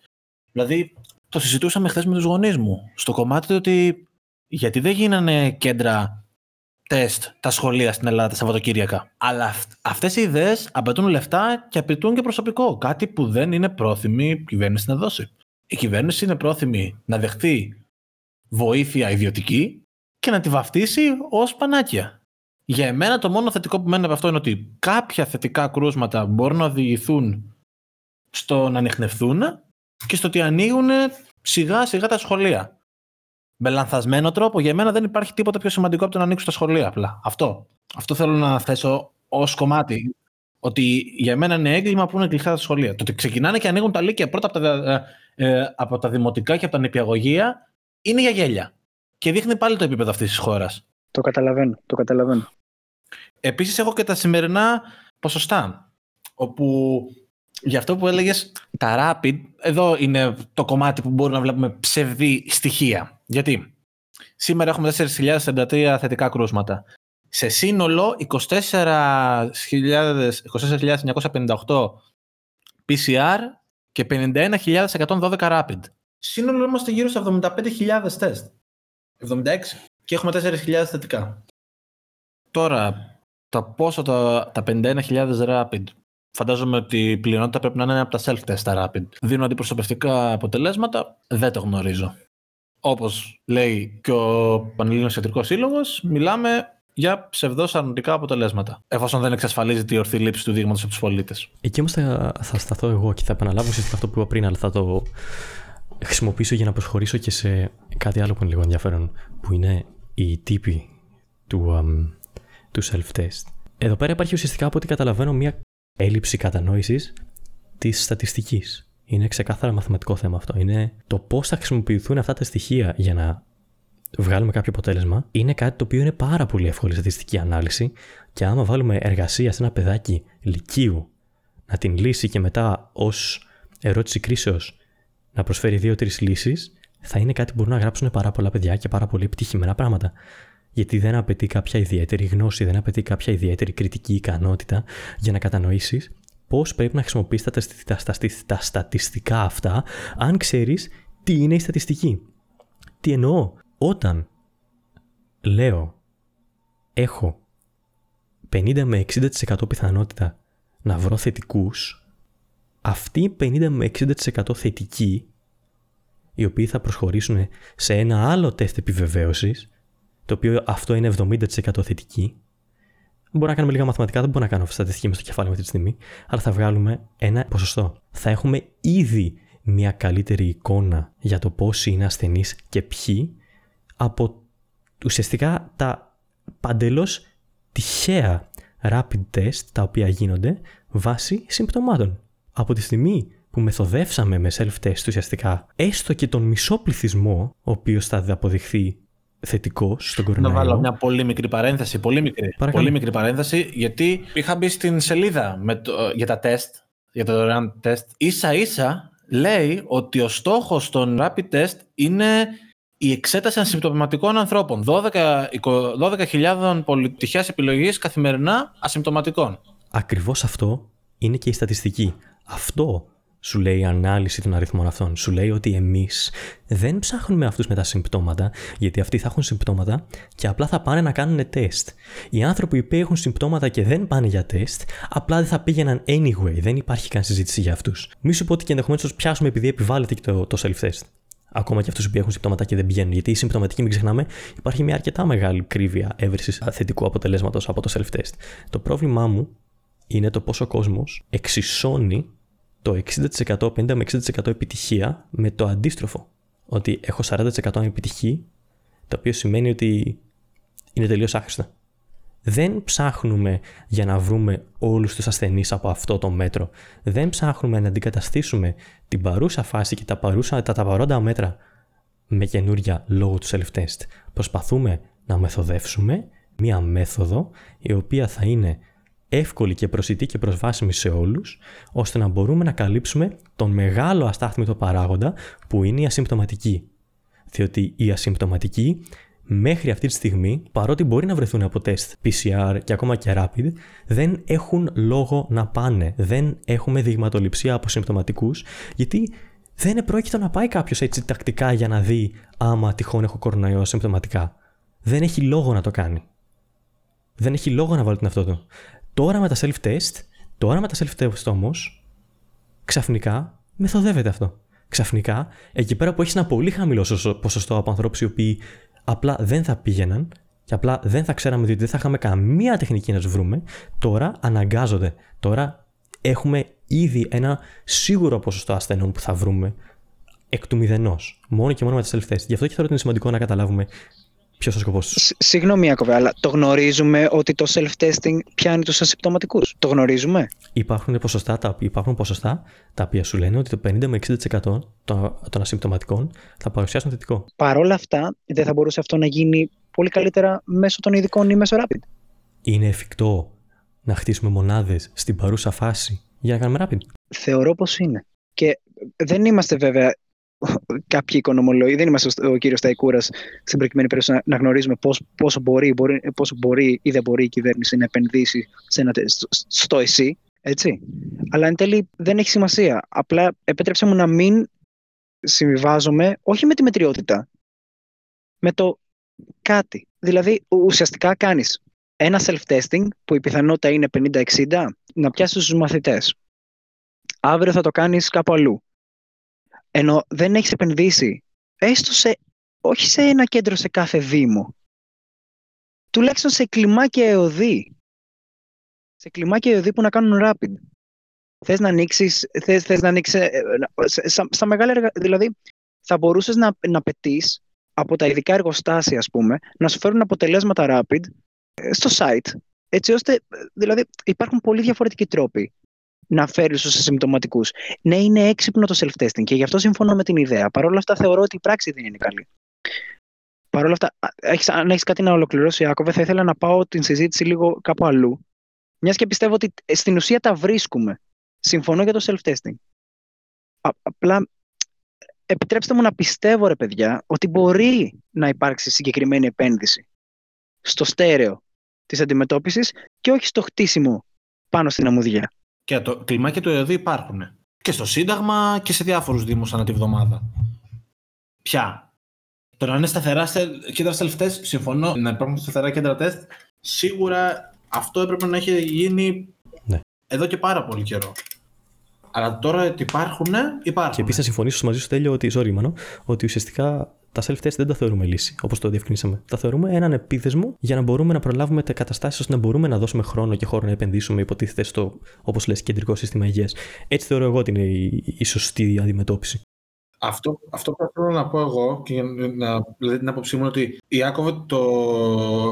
Δηλαδή, το συζητούσαμε χθες με τους γονείς μου. Στο κομμάτι ότι γιατί δεν γίνανε κέντρα τεστ τα σχολεία στην Ελλάδα τα Σαββατοκύριακα. Αλλά αυτές οι ιδέες απαιτούν λεφτά και απαιτούν και προσωπικό. Κάτι που δεν είναι πρόθυμη η κυβέρνηση να δώσει. Η κυβέρνηση είναι πρόθυμη να δεχτεί βοήθεια ιδιωτική και να τη βαφτίσει ως πανάκια. Για εμένα το μόνο θετικό που μένει από αυτό είναι ότι κάποια θετικά κρούσματα μπορούν να οδηγηθούν στο να ανοιχνευθούν και στο ότι ανοίγουν σιγά σιγά τα σχολεία. με λανθασμένο τρόπο, για μένα δεν υπάρχει τίποτα πιο σημαντικό από το να ανοίξουν τα σχολεία απλά. Αυτό. Αυτό θέλω να θέσω ως κομμάτι. Ότι για μένα είναι έγκλημα που είναι κλειστά τα σχολεία. Το ότι ξεκινάνε και ανοίγουν τα λύκεια πρώτα από τα, ε, ε, από τα δημοτικά και από τα νηπιαγωγεία είναι για γέλια. Και δείχνει πάλι το επίπεδο αυτής της χώρας. Το καταλαβαίνω. Το καταλαβαίνω. Επίσης, έχω και τα σημερινά ποσοστά. Όπου για αυτό που έλεγες, τα rapid, εδώ είναι το κομμάτι που μπορούμε να βλέπουμε ψευδή στοιχεία. Γιατί σήμερα έχουμε 4.043 θετικά κρούσματα. Σε σύνολο 24.958 PCR και 51.112 rapid. Σύνολο είμαστε γύρω στα 75.000 τεστ. 76. Και έχουμε 4.000 θετικά. Τώρα, τα πόσο τα, τα 51.000 rapid Φαντάζομαι ότι η πλειονότητα πρέπει να είναι από τα self-test τα rapid. Δίνουν αντιπροσωπευτικά αποτελέσματα, δεν το γνωρίζω. Όπως λέει και ο Πανελλήνιος Ιατρικός Σύλλογος, μιλάμε για ψευδό αρνητικά αποτελέσματα. Εφόσον δεν εξασφαλίζεται η ορθή λήψη του δείγματος από τους πολίτες. Εκεί όμως θα, θα σταθώ εγώ και θα επαναλάβω ουσιαστικά αυτό που είπα πριν, αλλά θα το χρησιμοποιήσω για να προσχωρήσω και σε κάτι άλλο που είναι λίγο ενδιαφέρον, που είναι οι τύποι του, um, του self-test. Εδώ πέρα υπάρχει ουσιαστικά από ό,τι καταλαβαίνω μια έλλειψη κατανόησης της στατιστικής. Είναι ξεκάθαρα μαθηματικό θέμα αυτό. Είναι το πώς θα χρησιμοποιηθούν αυτά τα στοιχεία για να βγάλουμε κάποιο αποτέλεσμα. Είναι κάτι το οποίο είναι πάρα πολύ εύκολη στατιστική ανάλυση και άμα βάλουμε εργασία σε ένα παιδάκι λυκείου να την λύσει και μετά ως ερώτηση κρίσεως να προσφέρει δύο-τρεις λύσεις, θα είναι κάτι που μπορούν να γράψουν πάρα πολλά παιδιά και πάρα πολύ επιτυχημένα πράγματα γιατί δεν απαιτεί κάποια ιδιαίτερη γνώση, δεν απαιτεί κάποια ιδιαίτερη κριτική ικανότητα για να κατανοήσεις πώς πρέπει να χρησιμοποιήσει τα, τα, τα, στατιστικά αυτά, αν ξέρεις τι είναι η στατιστική. Τι εννοώ, όταν λέω έχω 50 με 60% πιθανότητα να βρω θετικούς, αυτοί οι 50 με 60% θετικοί, οι οποίοι θα προσχωρήσουν σε ένα άλλο τεστ επιβεβαίωσης, το οποίο αυτό είναι 70% θετική. Μπορούμε να κάνουμε λίγα μαθηματικά, δεν μπορώ να κάνω στατιστική μες στο κεφάλι μου αυτή τη στιγμή, αλλά θα βγάλουμε ένα ποσοστό. Θα έχουμε ήδη μια καλύτερη εικόνα για το πόσοι είναι ασθενείς και ποιοι από ουσιαστικά τα παντελώς τυχαία rapid test τα οποία γίνονται βάσει συμπτωμάτων. Από τη στιγμή που μεθοδεύσαμε με self-test ουσιαστικά έστω και τον μισό πληθυσμό, ο οποίος θα αποδειχθεί θετικός στον κορονοϊό. Να βάλω μια πολύ μικρή παρένθεση. Πολύ μικρή, πολύ μικρή παρένθεση, γιατί είχα μπει στην σελίδα με το, για τα τεστ, για το δωρεάν τεστ. σα ίσα λέει ότι ο στόχος των rapid test είναι η εξέταση ασυμπτωματικών ανθρώπων. 12.000 12 πολυτυχέ επιλογές καθημερινά ασυμπτωματικών. Ακριβώς αυτό είναι και η στατιστική. Αυτό σου λέει η ανάλυση των αριθμών αυτών. Σου λέει ότι εμείς δεν ψάχνουμε αυτούς με τα συμπτώματα, γιατί αυτοί θα έχουν συμπτώματα και απλά θα πάνε να κάνουν τεστ. Οι άνθρωποι που έχουν συμπτώματα και δεν πάνε για τεστ, απλά δεν θα πήγαιναν anyway. Δεν υπάρχει καν συζήτηση για αυτούς. Μη σου πω ότι και ενδεχομένως τους πιάσουμε επειδή επιβάλλεται και το, το self-test. Ακόμα και αυτούς που έχουν συμπτώματα και δεν πηγαίνουν. Γιατί οι συμπτωματικοί, μην ξεχνάμε, υπάρχει μια αρκετά μεγάλη κρύβεια έβρεση θετικού αποτελέσματος από το self-test. Το πρόβλημά μου είναι το πόσο κόσμος εξισώνει το 60%, 50 με 60% επιτυχία με το αντίστροφο. Ότι έχω 40% επιτυχή, το οποίο σημαίνει ότι είναι τελείως άχρηστα. Δεν ψάχνουμε για να βρούμε όλους τους ασθενείς από αυτό το μέτρο. Δεν ψάχνουμε να αντικαταστήσουμε την παρούσα φάση και τα, παρούσα, τα, τα παρόντα μέτρα με καινούρια λόγω του self-test. Προσπαθούμε να μεθοδεύσουμε μία μέθοδο η οποία θα είναι εύκολη και προσιτή και προσβάσιμη σε όλους, ώστε να μπορούμε να καλύψουμε τον μεγάλο αστάθμητο παράγοντα που είναι η ασυμπτωματική. Διότι η ασυμπτωματική μέχρι αυτή τη στιγμή, παρότι μπορεί να βρεθούν από τεστ PCR και ακόμα και rapid, δεν έχουν λόγο να πάνε. Δεν έχουμε δειγματοληψία από συμπτωματικούς, γιατί δεν επρόκειτο να πάει κάποιος έτσι τακτικά για να δει άμα τυχόν έχω κορονοϊό συμπτωματικά. Δεν έχει λόγο να το κάνει. Δεν έχει λόγο να βάλει τον αυτό του. Τώρα με τα self-test, τώρα με τα self-test όμως, ξαφνικά μεθοδεύεται αυτό. Ξαφνικά, εκεί πέρα που έχεις ένα πολύ χαμηλό ποσοστό από ανθρώπους οι οποίοι απλά δεν θα πήγαιναν και απλά δεν θα ξέραμε διότι δεν θα είχαμε καμία τεχνική να τους βρούμε, τώρα αναγκάζονται. Τώρα έχουμε ήδη ένα σίγουρο ποσοστό ασθενών που θα βρούμε εκ του μηδενός. Μόνο και μόνο με τα self-test. Γι' αυτό και θεωρώ ότι είναι σημαντικό να καταλάβουμε ποιος είναι ο σκοπός τους; Συγγνώμη, Ιάκωβε, αλλά το γνωρίζουμε ότι το self-testing πιάνει τους ασυμπτωματικούς. Το γνωρίζουμε. Υπάρχουν ποσοστά, τα, υπάρχουν ποσοστά τα οποία σου λένε ότι το 50 με 60% των, των ασυμπτωματικών θα παρουσιάσουν θετικό. Παρ' όλα αυτά, δεν θα μπορούσε αυτό να γίνει πολύ καλύτερα μέσω των ειδικών ή μέσω rapid. Είναι εφικτό να χτίσουμε μονάδες στην παρούσα φάση για να κάνουμε rapid; Θεωρώ πως είναι. Και δεν είμαστε βέβαια κάποιοι οικονομολόγοι, δεν είμαστε ο κύριος Ταϊκούρας στην προκειμένη περίπτωση να, γνωρίζουμε πώς, πόσο, μπορεί, μπορεί, πόσο μπορεί ή δεν μπορεί η κυβέρνηση να επενδύσει σε ένα, στο, στο ΕΣΥ. Έτσι. Αλλά εν τέλει δεν έχει σημασία. Απλά επέτρεψε μου να μην συμβιβάζομαι όχι με τη μετριότητα, με το κάτι. Δηλαδή ουσιαστικά κάνεις ένα self-testing που η πιθανότητα είναι 50-60 να πιάσεις τους μαθητές. Αύριο θα το κάνεις κάπου αλλού. Ενώ δεν έχεις επενδύσει, έστω σε, όχι σε ένα κέντρο σε κάθε δήμο, τουλάχιστον σε κλιμάκια ΕΟΔΗ. Σε κλιμάκια ΕΟΔΗ που να κάνουν rapid. Θες να ανοίξεις, θες, θες να ανοίξεις, ε, στα, στα μεγάλα έργα, δηλαδή θα μπορούσες να, να πετύς από τα ειδικά εργοστάσια, ας πούμε, να σου φέρουν αποτελέσματα rapid ε, στο site, έτσι ώστε, ε, δηλαδή υπάρχουν πολύ διαφορετικοί τρόποι να φέρεις στου ασυμπτωματικούς. Ναι, είναι έξυπνο το self-testing και γι' αυτό συμφωνώ με την ιδέα. Παρ' όλα αυτά, θεωρώ ότι η πράξη δεν είναι καλή. Παρ' όλα αυτά, έχεις, αν έχεις κάτι να ολοκληρώσει, Ιάκωβε, θα ήθελα να πάω την συζήτηση λίγο κάπου αλλού. Μιας και πιστεύω ότι ε, στην ουσία τα βρίσκουμε. Συμφωνώ για το self-testing. Απλά επιτρέψτε μου να πιστεύω, ρε παιδιά, ότι μπορεί να υπάρξει συγκεκριμένη επένδυση στο στέρεο της αντιμετώπισης και όχι στο χτίσιμο πάνω στην αμμουδιά. Και το κλιμάκια του ΕΟΔΗ υπάρχουν. Και στο Σύνταγμα και σε διάφορους Δήμους ανά τη βδομάδα. Ποια. Το να είναι σταθερά κέντρα self-test, συμφωνώ. Να υπάρχουν σταθερά κέντρα τεστ, σίγουρα αυτό έπρεπε να έχει γίνει ναι. εδώ και πάρα πολύ καιρό. Αλλά τώρα ότι υπάρχουν, υπάρχουν. Και επίσης να συμφωνήσω μαζί σου, Τέλειο, ότι, sorry, Μανώ, ότι ουσιαστικά τα self-test δεν τα θεωρούμε λύση, όπως το διευκρινίσαμε. Τα θεωρούμε έναν επίδεσμο για να μπορούμε να προλάβουμε τα καταστάσεις ώστε να μπορούμε να δώσουμε χρόνο και χώρο να επενδύσουμε, υποτίθεται, στο, όπως λες, κεντρικό σύστημα υγείας. Έτσι θεωρώ εγώ ότι είναι η, η σωστή αντιμετώπιση. Αυτό, αυτό που θέλω να πω εγώ και να δηλαδή την άποψή μου ότι η Άκοβε το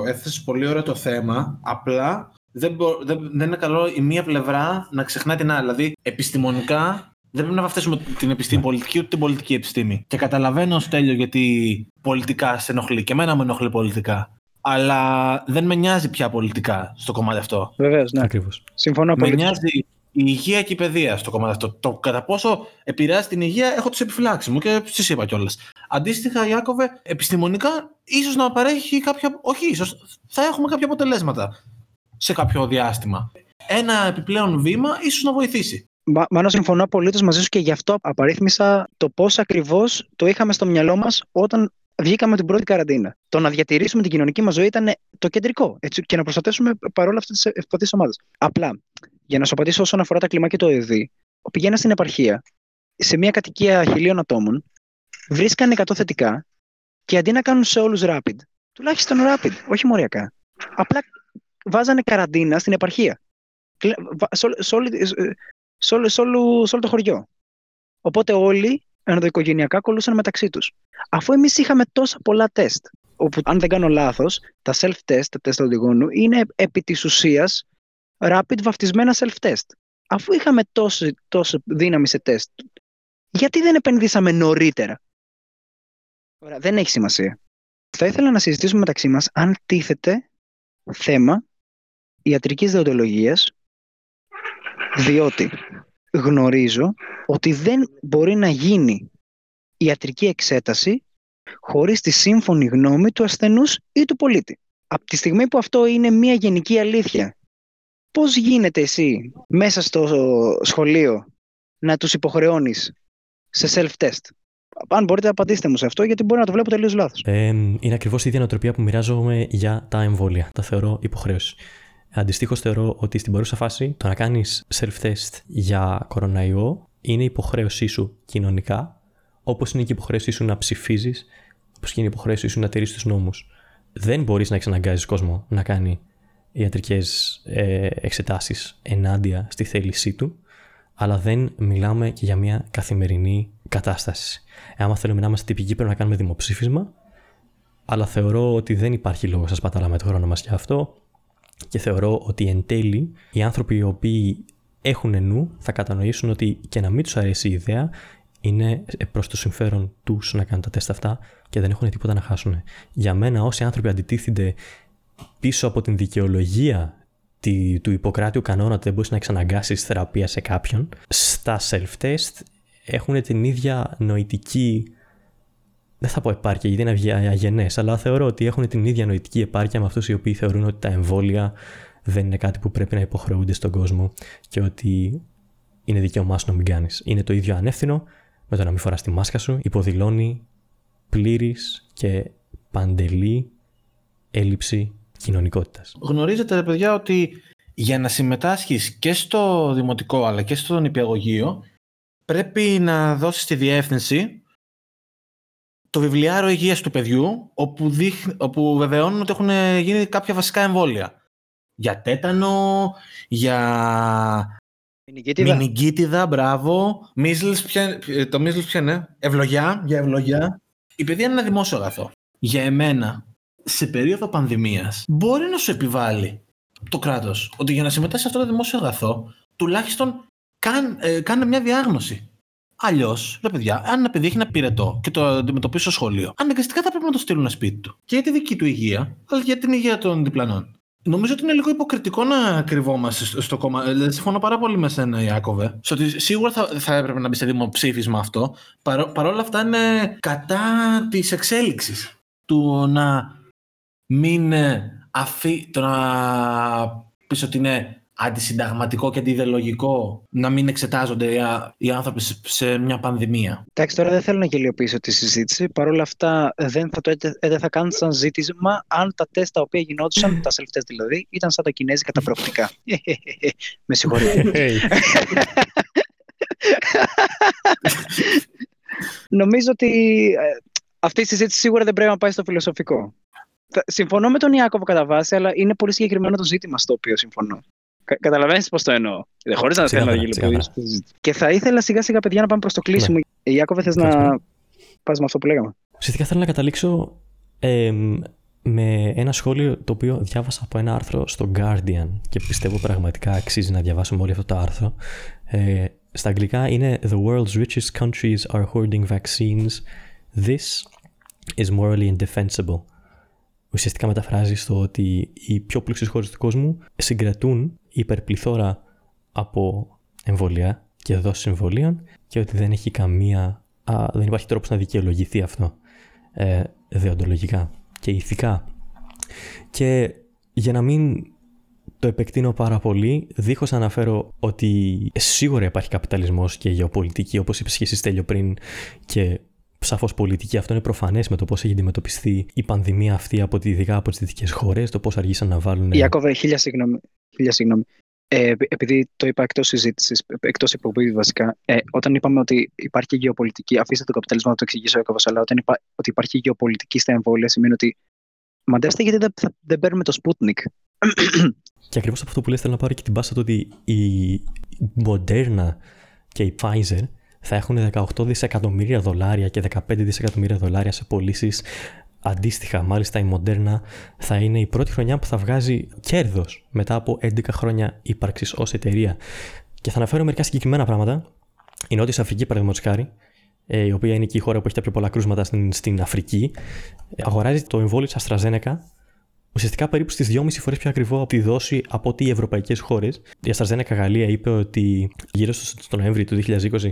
έθεσε πολύ ωραίο το θέμα, απλά δεν, δεν, δεν είναι καλό η μία πλευρά να ξεχνά την άλλη. Δηλαδή, επιστημονικά δεν πρέπει να βαφτίσουμε την επιστήμη ναι. πολιτική ούτε την πολιτική επιστήμη. Και καταλαβαίνω, Στέλιο, γιατί πολιτικά σε ενοχλεί. Και εμένα με ενοχλεί πολιτικά. Αλλά δεν με νοιάζει πια πολιτικά στο κομμάτι αυτό. Βεβαίως, ναι. Ακριβώς. Συμφωνώ πολύ. Με νοιάζει η υγεία και η παιδεία στο κομμάτι αυτό. Το κατά πόσο επηρεάζει την υγεία έχω τις επιφυλάξεις μου και σας είπα κιόλας. Αντίστοιχα, Ιάκωβε, επιστημονικά ίσως να παρέχει κάποια. Όχι, ίσως θα έχουμε κάποια αποτελέσματα σε κάποιο διάστημα. Ένα επιπλέον βήμα ίσως να βοηθήσει. Μα, μάλλον συμφωνώ απολύτως μαζί σου και γι' αυτό απαρίθμησα το πώς ακριβώς το είχαμε στο μυαλό μας όταν βγήκαμε την πρώτη καραντίνα. Το να διατηρήσουμε την κοινωνική μας ζωή ήταν το κεντρικό έτσι, και να προστατεύσουμε παρόλα αυτά τις ευπαθείς ομάδες. Απλά, για να σου απαντήσω όσον αφορά τα κλιμάκια του ΕΔΗ, πηγαίνα στην επαρχία σε μια κατοικία χιλίων ατόμων, βρίσκαν 100 θετικά και αντί να κάνουν σε όλους rapid, τουλάχιστον rapid, όχι μοριακά, απλά βάζανε καραντίνα στην επαρχία. Σε όλη, σε όλο, σε όλο, σε όλο το χωριό. Οπότε όλοι ενδοοικογενειακά κολούσαν μεταξύ τους. Αφού εμείς είχαμε τόσα πολλά τεστ, όπου αν δεν κάνω λάθος, τα self-test, τα τεστ οδηγόνου, είναι επί της ουσίας rapid βαφτισμένα self-test. Αφού είχαμε τόση, τόση δύναμη σε τεστ, γιατί δεν επενδύσαμε νωρίτερα; Ωραία, δεν έχει σημασία. Θα ήθελα να συζητήσουμε μεταξύ μας αν τίθεται θέμα ιατρικής δεοντολογίας διότι γνωρίζω ότι δεν μπορεί να γίνει ιατρική εξέταση χωρίς τη σύμφωνη γνώμη του ασθενούς ή του πολίτη. Από τη στιγμή που αυτό είναι μια γενική αλήθεια, πώς γίνεται εσύ μέσα στο σχολείο να τους υποχρεώνεις σε self-test; Αν μπορείτε να απαντήσετε μου σε αυτό, γιατί μπορεί να το βλέπω τελείως λάθος. Ε, είναι ακριβώς η ίδια νοοτροπία που μοιράζομαι για τα εμβόλια. Τα θεωρώ υποχρέωση. Αντιστοίχως, θεωρώ ότι στην παρούσα φάση το να κάνεις self-test για κοροναϊό είναι υποχρέωσή σου κοινωνικά, όπως είναι και η υποχρέωσή σου να ψηφίζεις, όπως και είναι η υποχρέωσή σου να τηρήσει τους νόμους. Δεν μπορείς να εξαναγκάζεις κόσμο να κάνει ιατρικές ε, εξετάσεις ενάντια στη θέλησή του, αλλά δεν μιλάμε και για μια καθημερινή κατάσταση. Άμα θέλουμε να είμαστε τυπικοί, πρέπει να κάνουμε δημοψήφισμα. Αλλά θεωρώ ότι δεν υπάρχει λόγος να σπατάλαμε το χρόνο μας για αυτό. Και θεωρώ ότι εν τέλει οι άνθρωποι οι οποίοι έχουν νου θα κατανοήσουν ότι και να μην τους αρέσει η ιδέα, είναι προς το συμφέρον τους να κάνουν τα τεστ αυτά και δεν έχουν τίποτα να χάσουν. Για μένα, όσοι άνθρωποι αντιτίθενται πίσω από την δικαιολογία του Ιπποκράτειου κανόνα ότι δεν μπορείς να εξαναγκάσεις θεραπεία σε κάποιον, στα self-test έχουν την ίδια νοητική. Δεν θα πω επάρκεια γιατί είναι αγενές, αλλά θεωρώ ότι έχουν την ίδια νοητική επάρκεια με αυτούς οι οποίοι θεωρούν ότι τα εμβόλια δεν είναι κάτι που πρέπει να υποχρεούνται στον κόσμο και ότι είναι δικαίωμά σου να μην κάνεις. Είναι το ίδιο ανεύθυνο με το να μην φοράς τη μάσκα σου. Υποδηλώνει πλήρης και παντελή έλλειψη κοινωνικότητας. Γνωρίζετε, παιδιά, ότι για να συμμετάσχεις και στο δημοτικό αλλά και στο νηπιαγωγείο πρέπει να δώσεις τη διεύθυνση το βιβλιάριο υγείας του παιδιού όπου, δείχ, όπου βεβαιώνουν ότι έχουν γίνει κάποια βασικά εμβόλια. Για τέτανο, για μηνυγκίτιδα, μπράβο. Μίζλς, το μίζλς ποια είναι, ευλογιά, για ευλογιά. Η παιδεία είναι ένα δημόσιο αγαθό. Για εμένα, σε περίοδο πανδημίας μπορεί να σου επιβάλλει το κράτος ότι για να συμμετάσχει σε αυτό το δημόσιο αγαθό τουλάχιστον κάν, ε, κάνε μια διάγνωση. Αλλιώς, ρε παιδιά, αν ένα παιδί έχει ένα πυρετό και το αντιμετωπίσει στο σχολείο, αναγκαστικά θα πρέπει να το στείλουν σπίτι του. Και για τη δική του υγεία, αλλά και για την υγεία των διπλανών. Νομίζω ότι είναι λίγο υποκριτικό να κρυβόμαστε στο κόμμα. Δηλαδή, συμφωνώ πάρα πολύ με σένα, Ιάκωβε. Στο ότι σίγουρα θα, θα έπρεπε να μπει σε δημοψήφισμα αυτό. Παρ' όλα αυτά είναι κατά της εξέλιξης. Του να μην ε, αφή, το να πεις ότι είναι αντισυνταγματικό και αντιδελογικό να μην εξετάζονται οι άνθρωποι σε μια πανδημία. Εντάξει, τώρα δεν θέλω να γελιοποιήσω τη συζήτηση. Παρ' όλα αυτά, δεν θα, το, δεν θα κάνω σαν ζήτημα αν τα τεστ τα οποία γινόντουσαν, τα self δηλαδή, ήταν σαν τα κινέζικα τα προοπτικά. Με συγχωρείτε. Νομίζω ότι ε, αυτή η συζήτηση σίγουρα δεν πρέπει να πάει στο φιλοσοφικό συμφωνώ με τον Ιάκωβο κατά βάση, αλλά είναι πολύ συγκεκριμένο το ζήτημα στο οποίο συμφωνώ. Κα, Καταλαβαίνεις πώς το εννοώ. Δεν χωρίς να θέλω να γελιοποιήσω. Και θα ήθελα σιγά σιγά, παιδιά, να πάμε προς το κλείσιμο. Ναι. Ιάκωβε, θες να πας με αυτό που λέγαμε; Ουσιαστικά θέλω να καταλήξω ε, με ένα σχόλιο το οποίο διάβασα από ένα άρθρο στο Guardian και πιστεύω πραγματικά αξίζει να διαβάσουμε όλο αυτό το άρθρο. Ε, στα αγγλικά είναι The world's richest countries are hoarding vaccines. This is morally indefensible ουσιαστικά μεταφράζει στο ότι οι πιο πλούσιες χώρες του κόσμου συγκρατούν υπερπληθώρα από εμβολία και δόσεις εμβολίων και ότι δεν έχει καμία, α, δεν υπάρχει τρόπος να δικαιολογηθεί αυτό ε, δεοντολογικά και ηθικά. Και για να μην το επεκτείνω πάρα πολύ, δίχως να αναφέρω ότι σίγουρα υπάρχει καπιταλισμός και γεωπολιτική, όπως είπες και εσύ Στέλιο πριν, και σαφώς πολιτική. Αυτό είναι προφανές με το πώς έχει αντιμετωπιστεί η πανδημία αυτή από τη, ειδικά από τις δυτικές χώρες, το πώς αργήσαν να βάλουν. Ιάκωβε, χίλια συγγνώμη. Χίλια συγγνώμη. Ε, επειδή το είπα εκτός συζήτησης, εκτός υποποίηση βασικά, ε, όταν είπαμε ότι υπάρχει γεωπολιτική, αφήστε τον καπιταλισμό να το εξηγήσω ο αλλά όταν είπα ότι υπάρχει γεωπολιτική στα εμβόλια, σημαίνει ότι μαντέστε γιατί δεν, δεν παίρνουμε το Sputnik. Και ακριβώς από αυτό που λες θέλω να πάρω και την πάσα το ότι η Moderna και η Pfizer θα έχουν 18 δισεκατομμύρια δολάρια και 15 δισεκατομμύρια δολάρια σε πωλήσεις. Αντίστοιχα, μάλιστα η Moderna θα είναι η πρώτη χρονιά που θα βγάζει κέρδος μετά από 11 χρόνια ύπαρξης ως εταιρεία. Και θα αναφέρω μερικά συγκεκριμένα πράγματα. Η Νότια Αφρική, παραδείγματος χάρη, ε, η οποία είναι και η χώρα που έχει τα πιο πολλά κρούσματα στην, στην Αφρική, αγοράζει το εμβόλιο της AstraZeneca ουσιαστικά περίπου στις 2,5 φορές πιο ακριβό από τη δόση από ότι οι ευρωπαϊκές χώρες. Η AstraZeneca Γαλλία είπε ότι γύρω στο Νοέμβρη του 2020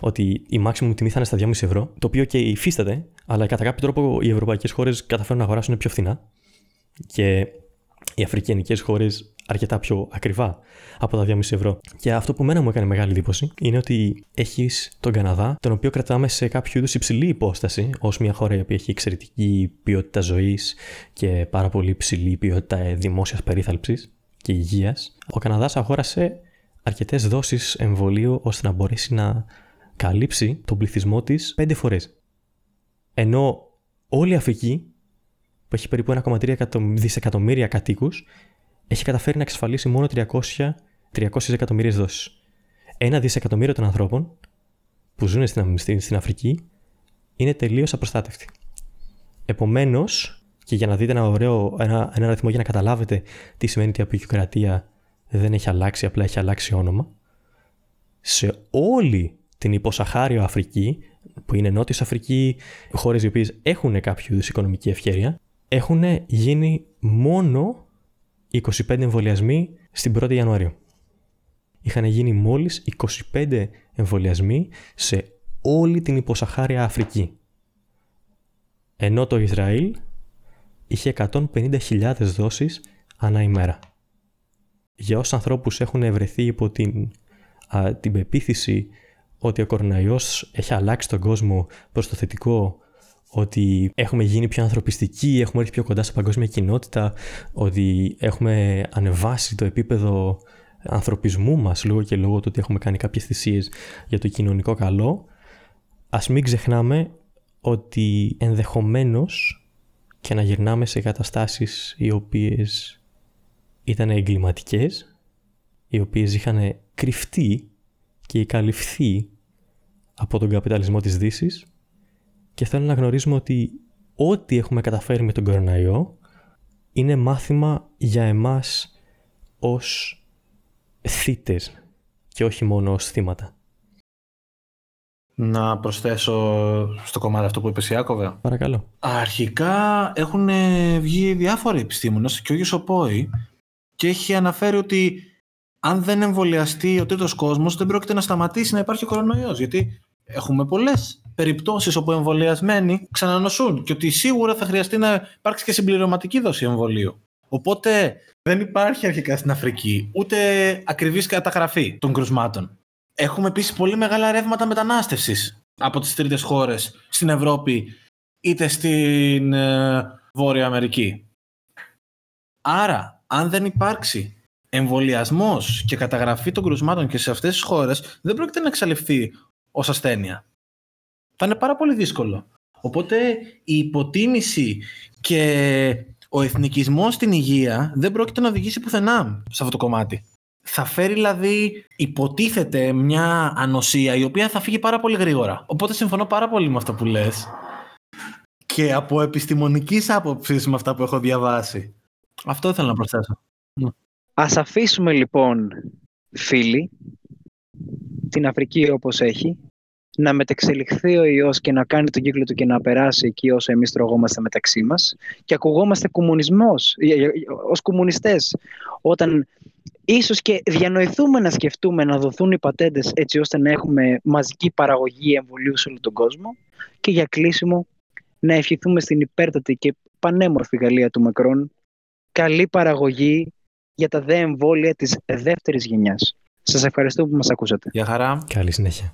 ότι η maximum τιμή θα είναι στα 2,5 ευρώ, το οποίο και υφίσταται, αλλά κατά κάποιο τρόπο οι ευρωπαϊκές χώρες καταφέρουν να αγοράσουν πιο φθηνά. Και οι αφρικανικές χώρες αρκετά πιο ακριβά από τα 2,5 ευρώ. Και αυτό που μένα μου έκανε μεγάλη εντύπωση είναι ότι έχεις τον Καναδά, τον οποίο κρατάμε σε κάποιο είδους υψηλή υπόσταση, ως μια χώρα η οποία έχει εξαιρετική ποιότητα ζωής και πάρα πολύ υψηλή ποιότητα δημόσιας περίθαλψης και υγείας. Ο Καναδάς αγόρασε αρκετές δόσεις εμβολίου ώστε να μπορέσει να καλύψει τον πληθυσμό της πέντε φορές. Ενώ όλη η Αφρική, που έχει περίπου 1,3 δισεκατομμύρια κατοίκους, έχει καταφέρει να εξασφαλίσει μόνο 300, 300 εκατομμύρια δόσεις. Ένα δισεκατομμύριο των ανθρώπων που ζουν στην, στην, στην Αφρική είναι τελείως απροστάτευτοι. Επομένως, και για να δείτε ένα ωραίο ένα, ένα αριθμό για να καταλάβετε τι σημαίνει ότι η απεικιοκρατία δεν έχει αλλάξει, απλά έχει αλλάξει όνομα, σε όλη την υποσαχάριο Αφρική, που είναι Νότιος Αφρική, χώρες οι οποίες έχουν κάποιο είδους οικονομική ευκαιρία, έχουν γίνει μόνο 25 εμβολιασμοί στην 1η Ιανουαρίου. Είχαν γίνει μόλις 25 εμβολιασμοί σε όλη την υποσαχάρια Αφρική. Ενώ το Ισραήλ είχε 150.000 δόσεις ανά ημέρα. Για όσους ανθρώπους έχουν ευρεθεί υπό την, α, την πεποίθηση ότι ο κοροναϊός έχει αλλάξει τον κόσμο προς το θετικό, ότι έχουμε γίνει πιο ανθρωπιστικοί, έχουμε έρθει πιο κοντά στην παγκόσμια κοινότητα, ότι έχουμε ανεβάσει το επίπεδο ανθρωπισμού μας λόγω και λόγω του ότι έχουμε κάνει κάποιες θυσίες για το κοινωνικό καλό, ας μην ξεχνάμε ότι ενδεχομένως και να γυρνάμε σε καταστάσεις οι οποίες ήταν εγκληματικές, οι οποίες είχαν κρυφτεί και καλυφθεί από τον καπιταλισμό της δύσης και θέλω να γνωρίζουμε ότι ό,τι έχουμε καταφέρει με τον κοροναϊό είναι μάθημα για εμάς ως θύτες και όχι μόνο ως θύματα. Να προσθέσω στο κομμάτι αυτό που είπες Ιάκωβε. Παρακαλώ. Αρχικά έχουν βγει διάφοροι επιστήμονες και ο ίδιος ο Πόη και έχει αναφέρει ότι αν δεν εμβολιαστεί ο τρίτος κόσμος δεν πρόκειται να σταματήσει να υπάρχει κορονοϊός γιατί έχουμε πολλές περιπτώσεις όπου εμβολιασμένοι ξανανοσούν και ότι σίγουρα θα χρειαστεί να υπάρξει και συμπληρωματική δόση εμβολίου. Οπότε δεν υπάρχει αρχικά στην Αφρική ούτε ακριβής καταγραφή των κρουσμάτων. Έχουμε επίσης πολύ μεγάλα ρεύματα μετανάστευσης από τις τρίτες χώρες στην Ευρώπη είτε στην ε, Βόρεια Αμερική. Άρα, αν δεν υπάρξει εμβολιασμός και καταγραφή των κρουσμάτων και σε αυτές τις χώρες, δεν πρόκειται να εξαλειφθεί ως ασθένεια. Θα είναι πάρα πολύ δύσκολο. Οπότε η υποτίμηση και ο εθνικισμός στην υγεία δεν πρόκειται να οδηγήσει πουθενά σε αυτό το κομμάτι. Θα φέρει δηλαδή, υποτίθεται, μια ανοσία η οποία θα φύγει πάρα πολύ γρήγορα. Οπότε συμφωνώ πάρα πολύ με αυτό που λες. Και από επιστημονικής άποψης με αυτά που έχω διαβάσει. Αυτό ήθελα να προσθέσω. Ας αφήσουμε λοιπόν, φίλοι, την Αφρική όπως έχει, να μετεξελιχθεί ο ιός και να κάνει τον κύκλο του και να περάσει εκεί όσο εμείς τρογόμαστε μεταξύ μας και ακουγόμαστε κομμουνισμός, ως κομμουνιστές, όταν ίσως και διανοηθούμε να σκεφτούμε να δοθούν οι πατέντες έτσι ώστε να έχουμε μαζική παραγωγή εμβολίου σε όλο τον κόσμο και για κλείσιμο να ευχηθούμε στην υπέρτατη και πανέμορφη Γαλλία του Μακρόν καλή παραγωγή για τα δε εμβόλια της δεύτερης γενιάς. Σας ευχαριστώ που μας ακούσατε. Γεια χαρά. Καλή συνέχεια.